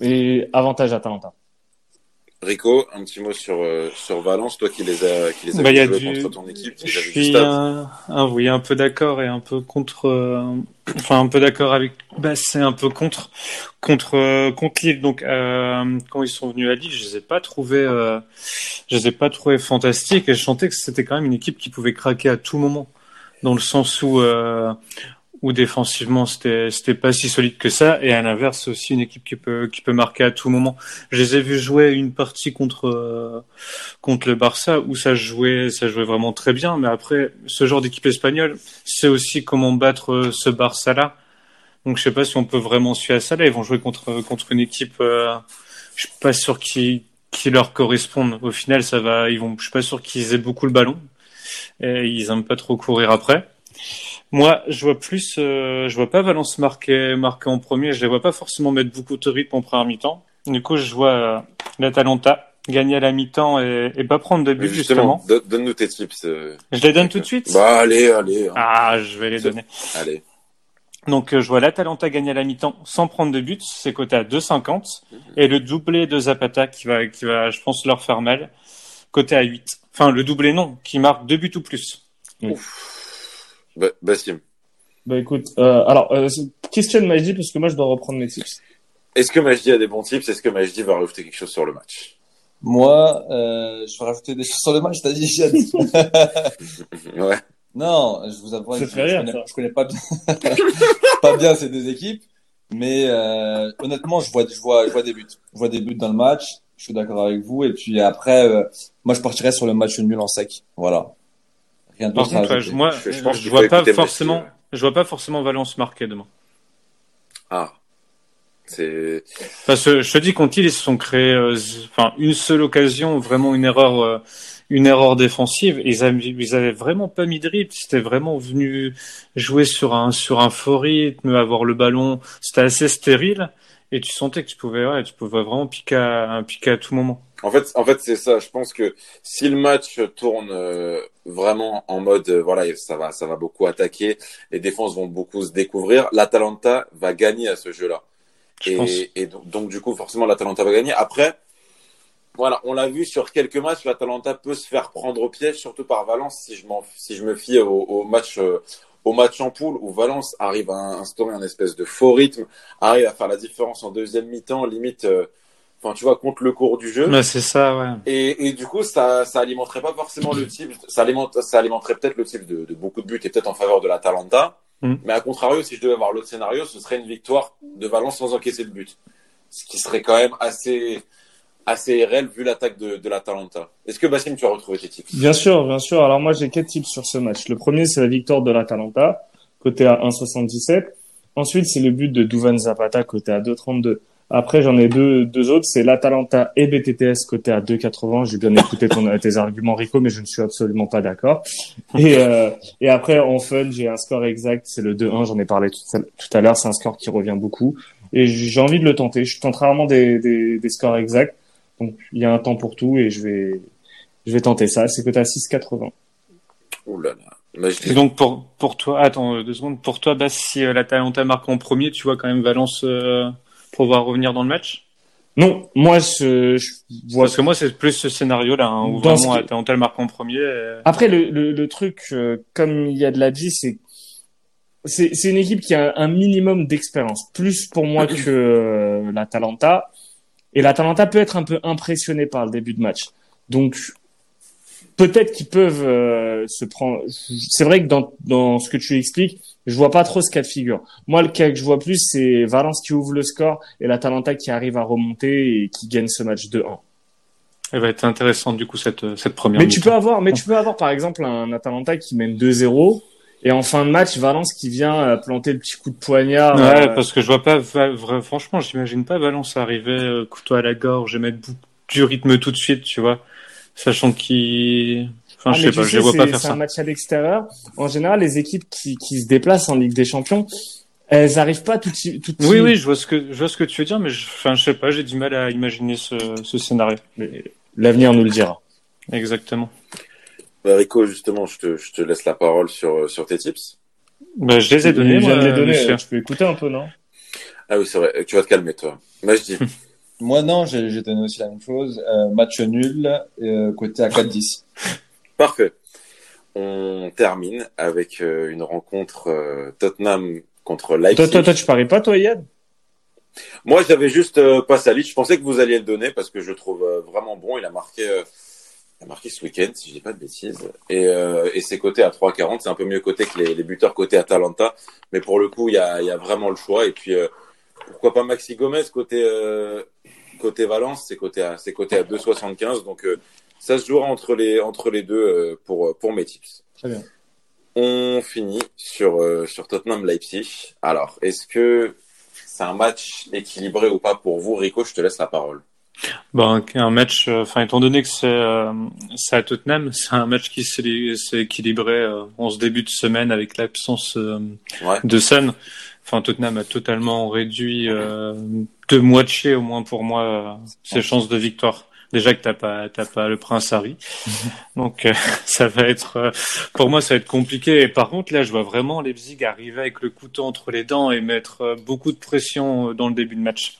Et avantage Atalanta. Rico, un petit mot sur euh, sur Valence, toi qui les a qui les a Bah, a jouer du- contre ton équipe, qui les Je du suis un, un- oui, un peu d'accord et un peu contre, euh, enfin un peu d'accord avec, bah c'est un peu contre, contre, euh, contre Lille. Donc euh, quand ils sont venus à Lille, je les ai pas trouvés, euh, je les ai pas trouvés fantastiques et je sentais que c'était quand même une équipe qui pouvait craquer à tout moment, dans le sens où, euh, où défensivement c'était c'était pas si solide que ça et à l'inverse aussi une équipe qui peut qui peut marquer à tout moment. Je les ai vus jouer une partie contre euh, contre le Barça où ça jouait ça jouait vraiment très bien mais après ce genre d'équipe espagnole c'est aussi comment battre euh, ce Barça là. Donc je sais pas si on peut vraiment suivre ça là ils vont jouer contre contre une équipe euh, je suis pas sûr qui qui leur correspondent. Au final ça va ils vont je suis pas sûr qu'ils aient beaucoup le ballon et ils aiment pas trop courir après. Moi, je vois plus, euh, je vois pas Valence marquer, marquer en premier. Je les vois pas forcément mettre beaucoup de rythme en première mi-temps. Du coup, je vois euh, l'Atalanta gagner à la mi-temps et, et pas prendre de but justement. don- Donne-nous tes tips. euh. Je les donne tout de suite. Bah allez, allez. hein. Ah, je vais les donner. Allez. Donc, je vois l'Atalanta gagner à la mi-temps sans prendre de but. C'est coté à 2,50 et le doublé de Zapata qui va, qui va, je pense, leur faire mal. Coté à 8. Enfin, le doublé non, qui marque deux buts ou plus. Ba- Bassim. Bah écoute, euh, alors, euh, c'est- question Majdi, parce que moi je dois reprendre mes tips. Est-ce que Majdi a des bons tips? Est-ce que Majdi va rajouter quelque chose sur le match? Moi, euh, je vais rajouter des choses sur le match, t'as dit. Ouais. Non, je vous avoue, Ça je, fait rire, je connais, ça. je connais pas bien, pas bien ces deux équipes, mais euh, honnêtement, je vois, je vois, je vois des buts, je vois des buts dans le match. Je suis d'accord avec vous. Et puis après, euh, moi, je partirais sur le match nul en sec. Voilà. Rien Par contre, ouais, je- moi, Je- je pense je qu'il vois pas forcément, ouais. je vois pas forcément Valence marquer demain. Ah. C'est. Parce que je te dis, contre ils se sont créés, euh, enfin, une seule occasion, vraiment une erreur, euh, une erreur défensive. Ils avaient, ils avaient vraiment pas mis de rythme. C'était vraiment venu jouer sur un, sur un faux rythme, avoir le ballon. C'était assez stérile. Et tu sentais que tu pouvais, ouais, tu pouvais vraiment piquer à, piquer à tout moment. En fait, en fait, c'est ça. Je pense que si le match tourne euh, vraiment en mode, euh, voilà, ça va, ça va beaucoup attaquer, les défenses vont beaucoup se découvrir. L'Atalanta va gagner à ce jeu-là. Pense. Et, et donc, donc, du coup, forcément, l'Atalanta va gagner. Après, voilà, on l'a vu sur quelques matchs, l'Atalanta peut se faire prendre au piège, surtout par Valence. Si je si je me fie au, au match, euh, au match en poule où Valence arrive à instaurer un espèce de faux rythme, arrive à faire la différence en deuxième mi-temps, limite, euh, enfin, tu vois, contre le cours du jeu. Ouais, c'est ça, ouais. Et, et du coup, ça, ça alimenterait pas forcément le type, ça, alimente, ça alimenterait peut-être le type de, de beaucoup de buts et peut-être en faveur de l'Atalanta. Mm. Mais à contrario, si je devais avoir l'autre scénario, ce serait une victoire de Valence sans encaisser de but. Ce qui serait quand même assez, assez réel vu l'attaque de, de l'Atalanta. Est-ce que Bassim, tu as retrouvé tes tips? Bien sûr, bien sûr. Alors moi j'ai quatre tips sur ce match. Le premier c'est la victoire de l'Atalanta, côté à 1,77. Ensuite c'est le but de Duvan Zapata, côté à 2,32. Après j'en ai deux, deux autres, c'est l'Atalanta et BTTS, côté à 2,80. J'ai bien écouté ton, tes arguments Rico, mais je ne suis absolument pas d'accord. Et, euh, et après en fun j'ai un score exact, c'est le 2-1, j'en ai parlé tout à, tout à l'heure, c'est un score qui revient beaucoup. Et j'ai envie de le tenter. Je tente rarement des, des, des scores exacts. Donc il y a un temps pour tout et je vais, je vais tenter ça. C'est côté à 6,80. Ouh là là. Et donc pour pour toi, attends euh, deux secondes, pour toi, si euh, l'Atalanta marque en premier, tu vois quand même Valence euh, pouvoir revenir dans le match? Non, moi je, je vois. Parce que moi, c'est plus ce scénario-là, hein, où Dans vraiment ce qui- Atalanta marque en premier. et- Après le, le, le truc, euh, comme il y a de la dit, c'est c'est c'est une équipe qui a un minimum d'expérience, plus pour moi que euh, l'Atalanta. Et l'Atalanta peut être un peu impressionné par le début de match. Donc peut-être qu'ils peuvent euh, se prendre. C'est vrai que dans dans ce que tu expliques, je vois pas trop ce cas de figure. Moi, le cas que je vois plus, c'est Valence qui ouvre le score et l'Atalanta qui arrive à remonter et qui gagne ce match 2-1. Elle va être intéressante du coup cette cette première. Mais tu peux avoir, mais tu peux avoir par exemple un Atalanta qui mène 2-0 et en fin de match Valence qui vient euh, planter le petit coup de poignard. Ouais, euh, parce que je vois pas, franchement, j'imagine pas Valence arriver euh, couteau à la gorge et mettre du rythme tout de suite, tu vois, sachant qu'ils, enfin, ah, je sais pas, tu je les vois c'est- pas faire C'est ça. un match à l'extérieur. En général, les équipes qui, qui se déplacent en Ligue des Champions, elles arrivent pas tout de suite. tout Oui, oui, je vois ce que je vois ce que tu veux dire, mais je, enfin, je sais pas, j'ai du mal à imaginer ce, ce scénario. Mais L'avenir nous le dira. Exactement. Bah, Rico, justement, je te, je te laisse la parole sur, sur tes tips. Bah, je les ai donnés, Je viens de moi, les donner. Tu peux écouter un peu, non? Ah oui, c'est vrai. Tu vas te calmer, toi. Majdi. Moi, non, j'ai donné aussi la même chose. Euh, match nul, euh, côté à 4-10. Parfait. On termine avec euh, une rencontre euh, Tottenham contre Leipzig. Toi, toi, toi, tu paries pas, toi, Yann Moi, j'avais juste euh, pas Salic. Je pensais que vous alliez le donner parce que je le trouve euh, vraiment bon. Il a marqué euh, a marqué ce week-end, si je dis pas de bêtises. Et, euh, et c'est coté à 3,40. C'est un peu mieux coté que les, les buteurs cotés à Atalanta. Mais pour le coup, il y a, y a vraiment le choix. Et puis, euh, pourquoi pas Maxi Gomez côté, euh, côté Valence C'est coté à, c'est coté à 2,75. Donc, euh, ça se jouera entre les, entre les deux euh, pour, pour mes tips. Très bien. On finit sur, euh, sur Tottenham-Leipzig. Alors, est-ce que c'est un match équilibré ou pas pour vous Rico, je te laisse la parole. Ben, un match, euh, enfin, étant donné que c'est euh, c'est à Tottenham, c'est un match qui s'est équilibré euh, en ce début de semaine avec l'absence euh, Ouais. de Son. Enfin, Tottenham a totalement réduit euh, de moitié, au moins pour moi, euh, ses chances de victoire. Déjà que t'as pas t'as pas le prince Harry, donc ça va être euh, pour moi ça va être compliqué. Et par contre là, je vois vraiment Leipzig arriver avec le couteau entre les dents et mettre beaucoup de pression dans le début de match.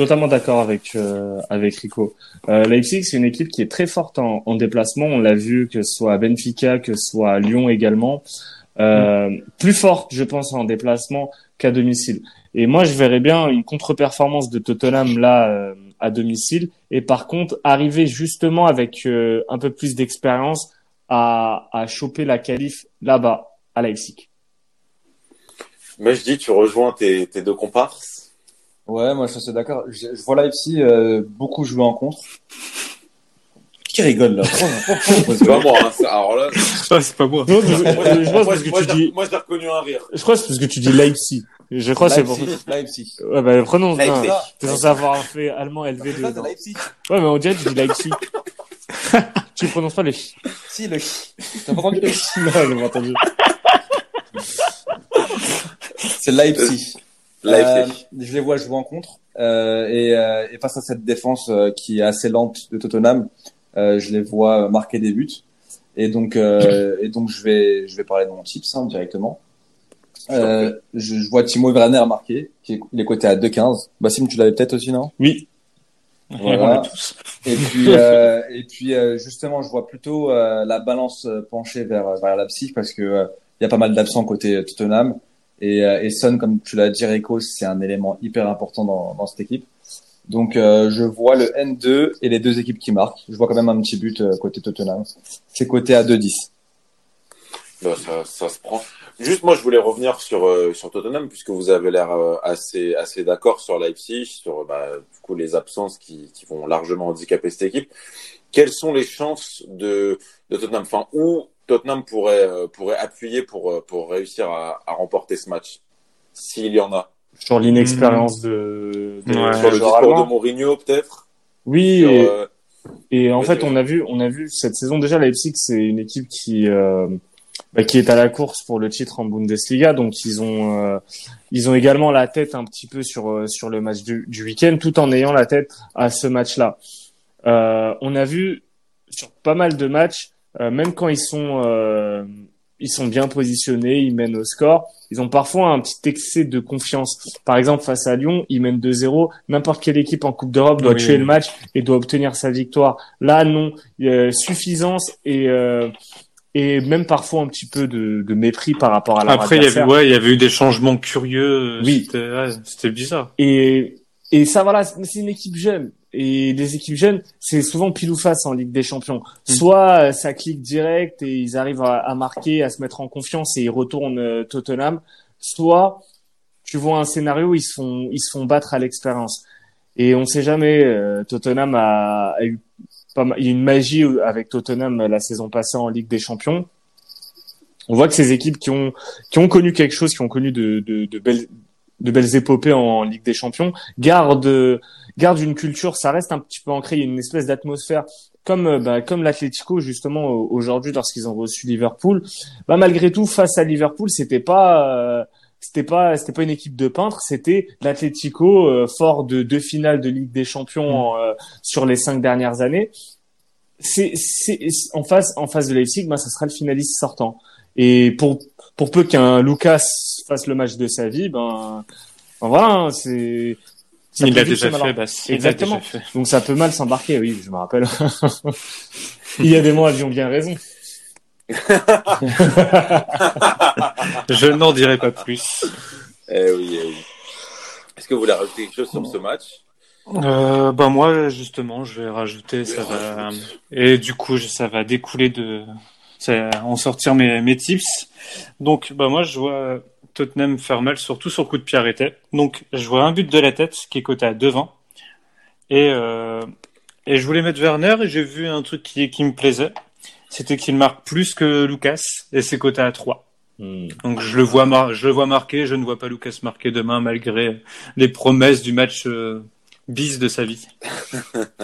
Totalement d'accord avec euh, avec Rico. Euh, Leipzig, c'est une équipe qui est très forte en, en déplacement. On l'a vu que ce soit à Benfica, que ce soit à Lyon également. Euh, Plus forte, je pense, en déplacement qu'à domicile. Et moi, je verrais bien une contre-performance de Tottenham là euh, à domicile. Et par contre, arriver justement avec euh, un peu plus d'expérience à, à choper la qualif là-bas à Leipzig. Mais je dis, tu rejoins tes, tes deux comparses. Ouais, moi je suis assez d'accord. Je, je vois Leipzig euh, beaucoup jouer en contre. Qui rigole là? C'est pas moi. Hein. c'est- Alors là, Ah, c'est pas moi. Non, je, je pense moi, parce que moi, tu dis, moi, j'ai reconnu un rire. je crois que c'est parce que tu dis Leipzig. Je crois que c'est pour Leipzig. Ouais, bah, prononce. Leipzig. non. T'es censé avoir fait allemand élevé de. Leipzig. Ouais, mais on dirait que tu dis Leipzig. tu prononces pas le chi. Si, le T'as pas entendu le Non, j'ai pas entendu. C'est Leipzig. Euh, je les vois jouer en contre. Euh, et, euh, et face à cette défense euh, qui est assez lente de Tottenham, euh, je les vois marquer des buts. Et donc, euh, et donc je vais, je vais parler de mon tips hein, directement. Euh, je, je vois Timo Werner marquer, qui est, il est coté à 2,15. Bassim, tu l'avais peut-être aussi, non? Oui. Voilà. On l'a tous. Et puis, euh, et puis euh, justement, je vois plutôt euh, la balance pencher vers vers Leipzig parce que euh, il y a pas mal d'absents côté Tottenham et euh, Son, comme tu l'as dit, Rico, c'est un élément hyper important dans cette équipe. Donc, euh, je vois le N2 et les deux équipes qui marquent. Je vois quand même un petit but euh, côté Tottenham. C'est coté à 2-10. Bah, ça, se prend. Juste, moi, je voulais revenir sur euh, sur Tottenham puisque vous avez l'air assez assez d'accord sur Leipzig, sur bah, du coup les absences qui qui vont largement handicaper cette équipe. Quelles sont les chances de de Tottenham? Enfin, où Tottenham pourrait euh, pourrait appuyer pour euh, pour réussir à, à remporter ce match, s'il y en a. Sur l'inexpérience de, de- Ouais. sur le discours de Mourinho, peut-être. Oui, Sur, et, euh, et en fait, on a vu, on a vu cette saison déjà Leipzig, c'est une équipe qui euh, bah, qui est à la course pour le titre en Bundesliga, donc ils ont euh, ils ont également la tête un petit peu sur sur le match du, du week-end, tout en ayant la tête à ce match-là. Euh, on a vu sur pas mal de matchs, même quand ils sont euh, ils sont bien positionnés, ils mènent au score, ils ont parfois un petit excès de confiance. Par exemple, face à Lyon, ils mènent 2-0. N'importe quelle équipe en Coupe d'Europe doit Oui. tuer le match et doit obtenir sa victoire. Là, non. Il y a suffisance et euh, et même parfois un petit peu de, de mépris par rapport à leur Après, il y avait, ouais, il y avait eu des changements curieux. Oui. C'était, ouais, c'était bizarre. Et, et ça, voilà, c'est une équipe jeune. Et les équipes jeunes, c'est souvent pile ou face en Ligue des Champions. Mm. Soit euh, ça clique direct et ils arrivent à, à marquer, à se mettre en confiance et ils retournent euh, Tottenham. Soit tu vois un scénario où ils se font, ils se font battre à l'expérience. Et on sait jamais. euh, Tottenham a, a eu pas mal, il y a une magie avec Tottenham la saison passée en Ligue des Champions. On voit que ces équipes qui ont qui ont connu quelque chose, qui ont connu de, de, de belles de belles épopées en Ligue des Champions, gardent garde une culture, ça reste un petit peu ancré, il y a une espèce d'atmosphère comme euh, bah, comme l'Atlético justement au- aujourd'hui lorsqu'ils ont reçu Liverpool. Bah malgré tout face à Liverpool, c'était pas euh, c'était pas c'était pas une équipe de peintres, c'était l'Atlético euh, fort de deux finales de Ligue des Champions en, euh, sur les cinq dernières années. C'est en face en face de Leipzig, bah ça sera le finaliste sortant. Et pour pour peu qu'un Lucas fasse le match de sa vie, ben, ben voilà, hein, c'est ça il l'a déjà fait, bah, Exactement. déjà fait. donc ça peut mal s'embarquer, oui, je me rappelle. Il y a des mots avions bien raison. Je n'en dirai pas plus. Eh oui, eh oui. Est-ce que vous voulez rajouter quelque chose sur ce match? Euh, bah moi justement, je vais rajouter ça va et du coup ça va découler de en sortir mes mes tips. Donc bah moi je vois Tottenham faire mal surtout sur coup de pied arrêté. Donc je vois un but de la tête qui est coté à 2,20 et euh, et je voulais mettre Werner et j'ai vu un truc qui qui me plaisait, c'était qu'il marque plus que Lucas et c'est coté à 3. Hmm. Donc je le vois mar je le vois marquer, je ne vois pas Lucas marquer demain malgré les promesses du match euh, bis de sa vie.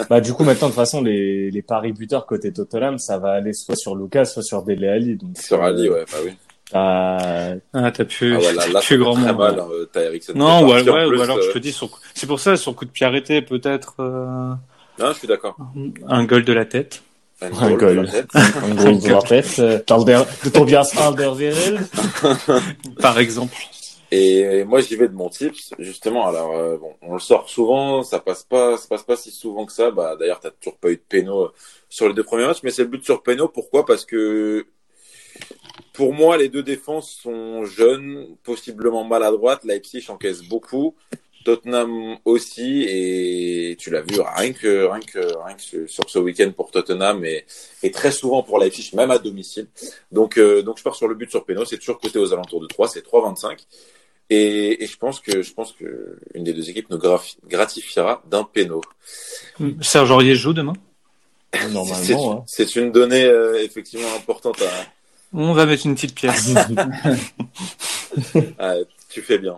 Bah, du coup, maintenant, de toute façon, les, les paris buteurs côté Tottenham, ça va aller soit sur Lucas, soit sur Dele Ali. Donc, Sur Ali, euh, ouais, bah oui. t'as- Ah, t'as pu, Ah, voilà, là, plus c'est grand monde. mal, hein, qui Non, ou, ouais, plus, ou alors euh, je te dis, sur, c'est pour ça, sur coup de pied arrêté, peut-être euh, Non, je suis d'accord. un goal de la tête. Un goal, goal. peut-être. un gros de la tête, euh, de Tobias Alderweireld. Par exemple. Et moi, j'y vais de mon tips, justement. Alors, euh, bon, on le sort souvent, ça passe pas, ça passe pas si souvent que ça. Bah, d'ailleurs, t'as toujours pas eu de péno sur les deux premiers matchs, mais c'est le but sur péno. Pourquoi? Parce que pour moi, les deux défenses sont jeunes, possiblement maladroites. Leipzig encaisse beaucoup, Tottenham aussi, et tu l'as vu rien que rien que rien que sur ce week-end pour Tottenham et, et très souvent pour Leipzig, même à domicile. Donc, euh, donc je pars sur le but sur péno. C'est toujours coté aux alentours de 3, c'est 3,25. Et, et je pense que je pense que une des deux équipes nous gratifiera d'un péno. Serge Aurier joue demain? C'est Normalement, hein. c'est une donnée euh, effectivement importante. À, On va mettre une petite pièce. à- tu fais bien.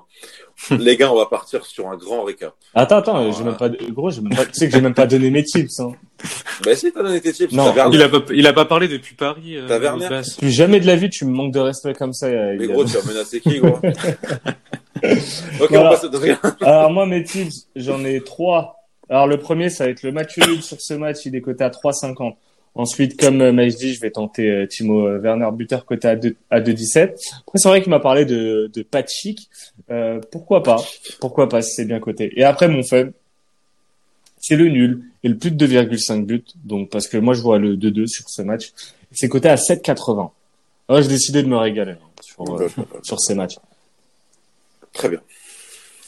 Les gars, on va partir sur un grand récap. Attends, attends, j'ai même pas, gros, j'ai même pas, tu sais que j'ai même pas donné mes tips, hein. Bah si, t'as donné tes tips. Non, il a pas, il a pas parlé depuis Paris. Euh, T'as Werner Basse. Plus jamais de la vie, tu me manques de respect comme ça. euh, Mais gros, tu as menacé qui, gros Ok, Voilà. on passe au. Alors moi, mes tips, j'en ai trois. Alors le premier, ça va être le match nul sur ce match, il est coté à 3,50. Ensuite, comme euh, Maïs dit, je vais tenter euh, Timo euh, Werner buteur coté à 2 à 2,17. Après, c'est vrai qu'il m'a parlé de de pas chic. Euh, pourquoi pas? Pourquoi pas si c'est bien coté? Et après, mon faible, c'est le nul et le plus de 2,5 buts. Donc parce que moi, je vois le 2-2 sur ce match. C'est coté à 7,80. Alors, j'ai décidé de me régaler hein, sur euh, sur ces matchs. Très bien.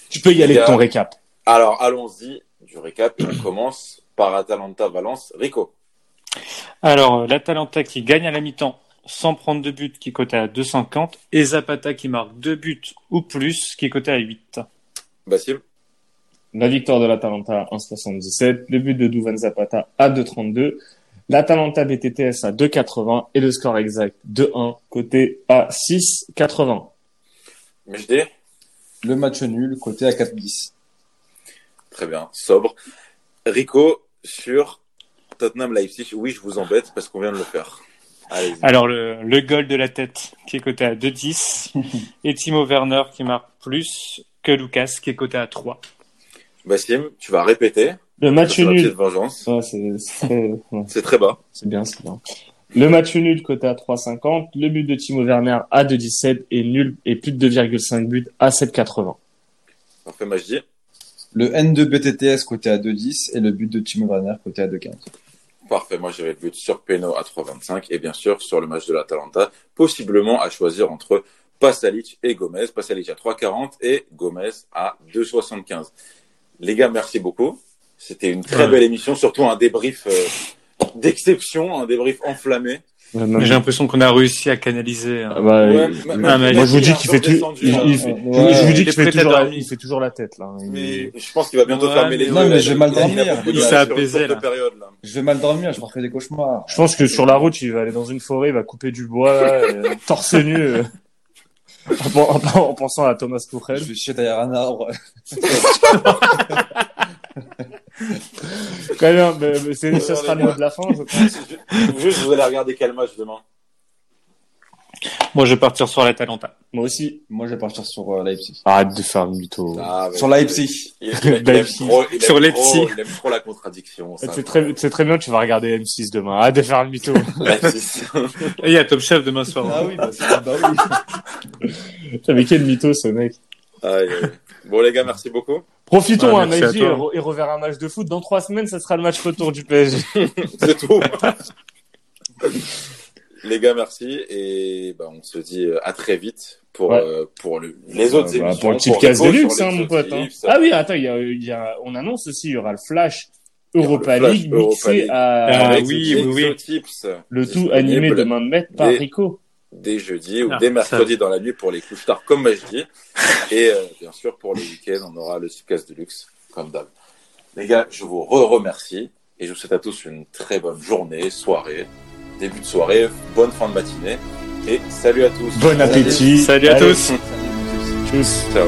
Tu peux y aller de ton récap. Alors, allons-y du récap. On commence par Atalanta Valence. Rico. Alors, euh, l'Atalanta qui gagne à la mi-temps sans prendre de but, qui est coté à 2,50. Et Zapata qui marque deux buts ou plus, qui est coté à 8. Basile. La victoire de l'Atalanta à 1,77. Le but de Duvan Zapata à 2,32. L'Atalanta BTTS à 2,80. Et le score exact 2-1 côté à 6,80. Mejde. Le match nul, côté à 4-10. Très bien. Sobre. Rico sur Tottenham Leipzig. Oui, je vous embête parce qu'on vient de le faire. Allez. Alors, le, le goal de la tête qui est coté à 2,10. et Timo Werner qui marque plus que Lucas qui est coté à 3. Bassim, tu vas répéter. Le match la nul. vengeance. Ouais, c'est c'est très- ouais, C'est très bas. c'est bien, c'est bien. Le match nul côté à 3,50. Le but de Timo Werner à 2,17 et nul et plus de 2,5 buts à 7,80. Parfait, Majdi. Le N2 BTTS côté à 2-10 et le but de Timo Werner côté à 2-15. Parfait. Moi, j'avais le but sur Peno à 3,25 et bien sûr sur le match de l'Atalanta, possiblement à choisir entre Pasalic et Gomez. Pasalic à 3,40 et Gomez à 2,75. Les gars, merci beaucoup. C'était une très belle émission, surtout un débrief euh, d'exception, un débrief enflammé. J'ai l'impression qu'on a réussi à canaliser. hein. Ah bah, Ouais, il- moi je vous dis qu'il fait descendu, il, là. il fait, Ouais. je, je vous dis Il qu'il est fait prêt à toujours la, il fait toujours la tête là. Il- Mais je pense qu'il va bientôt Ouais, fermer les yeux. Non, mais là. je vais mal dormir. Il s'est apaisé, là. période, là. Je vais mal dormir, je me refais des cauchemars. Je pense que sur la route, il va aller dans une forêt, il va couper du bois, euh, torse nu, euh, en, en- en pensant à Thomas Je Tuchel. vais chier derrière un arbre. Très bien, mais- mais c'est, ça sera le mot de la fin, je pense. Juste, vous allez regarder quel match demain Moi, je vais partir sur l'Atalanta. Moi aussi. Moi, je vais partir sur euh, Leipzig. Arrête de faire une mytho. Ah. Sur Leipzig. Il, il- il aime Leipzig. trop, il aime Sur Leipzig. il aime trop la contradiction. ça. C'est très, c'est très bien, tu vas regarder M6 demain. Arrête de faire une mytho. Et il y a Top Chef demain soir. Ah oui, bah, c'est- bah oui. Mais quel mytho, ce mec. Bon, les gars, merci beaucoup. Profitons, Ah, hein, et, toi. re- et reverra un match de foot. Dans trois semaines, ça sera le match retour du PSG. C'est tout. les gars, merci. Et bah, on se dit euh, à très vite pour, Ouais. euh, pour le, les autres bah, émissions. pour le pour Tipcast de Rico luxe, sur hein, mon pote. hein. Ah oui, attends, il y a, y a, on annonce aussi, il y aura le Flash Europa League mixé à Ah oui, le tout animé de main de maître par Rico. Dès jeudi ou Ah, dès ça- mercredi dans la nuit pour les couches tard, comme je dis. Et euh, bien sûr, pour le week-end, on aura le Tipcast de luxe, comme d'hab. Les gars, je vous re-remercie et je vous souhaite à tous une très bonne journée, soirée, début de soirée, bonne fin de matinée et salut à tous. Bon appétit. Salut à Allez, tous. Salut, Tchuss. Ciao.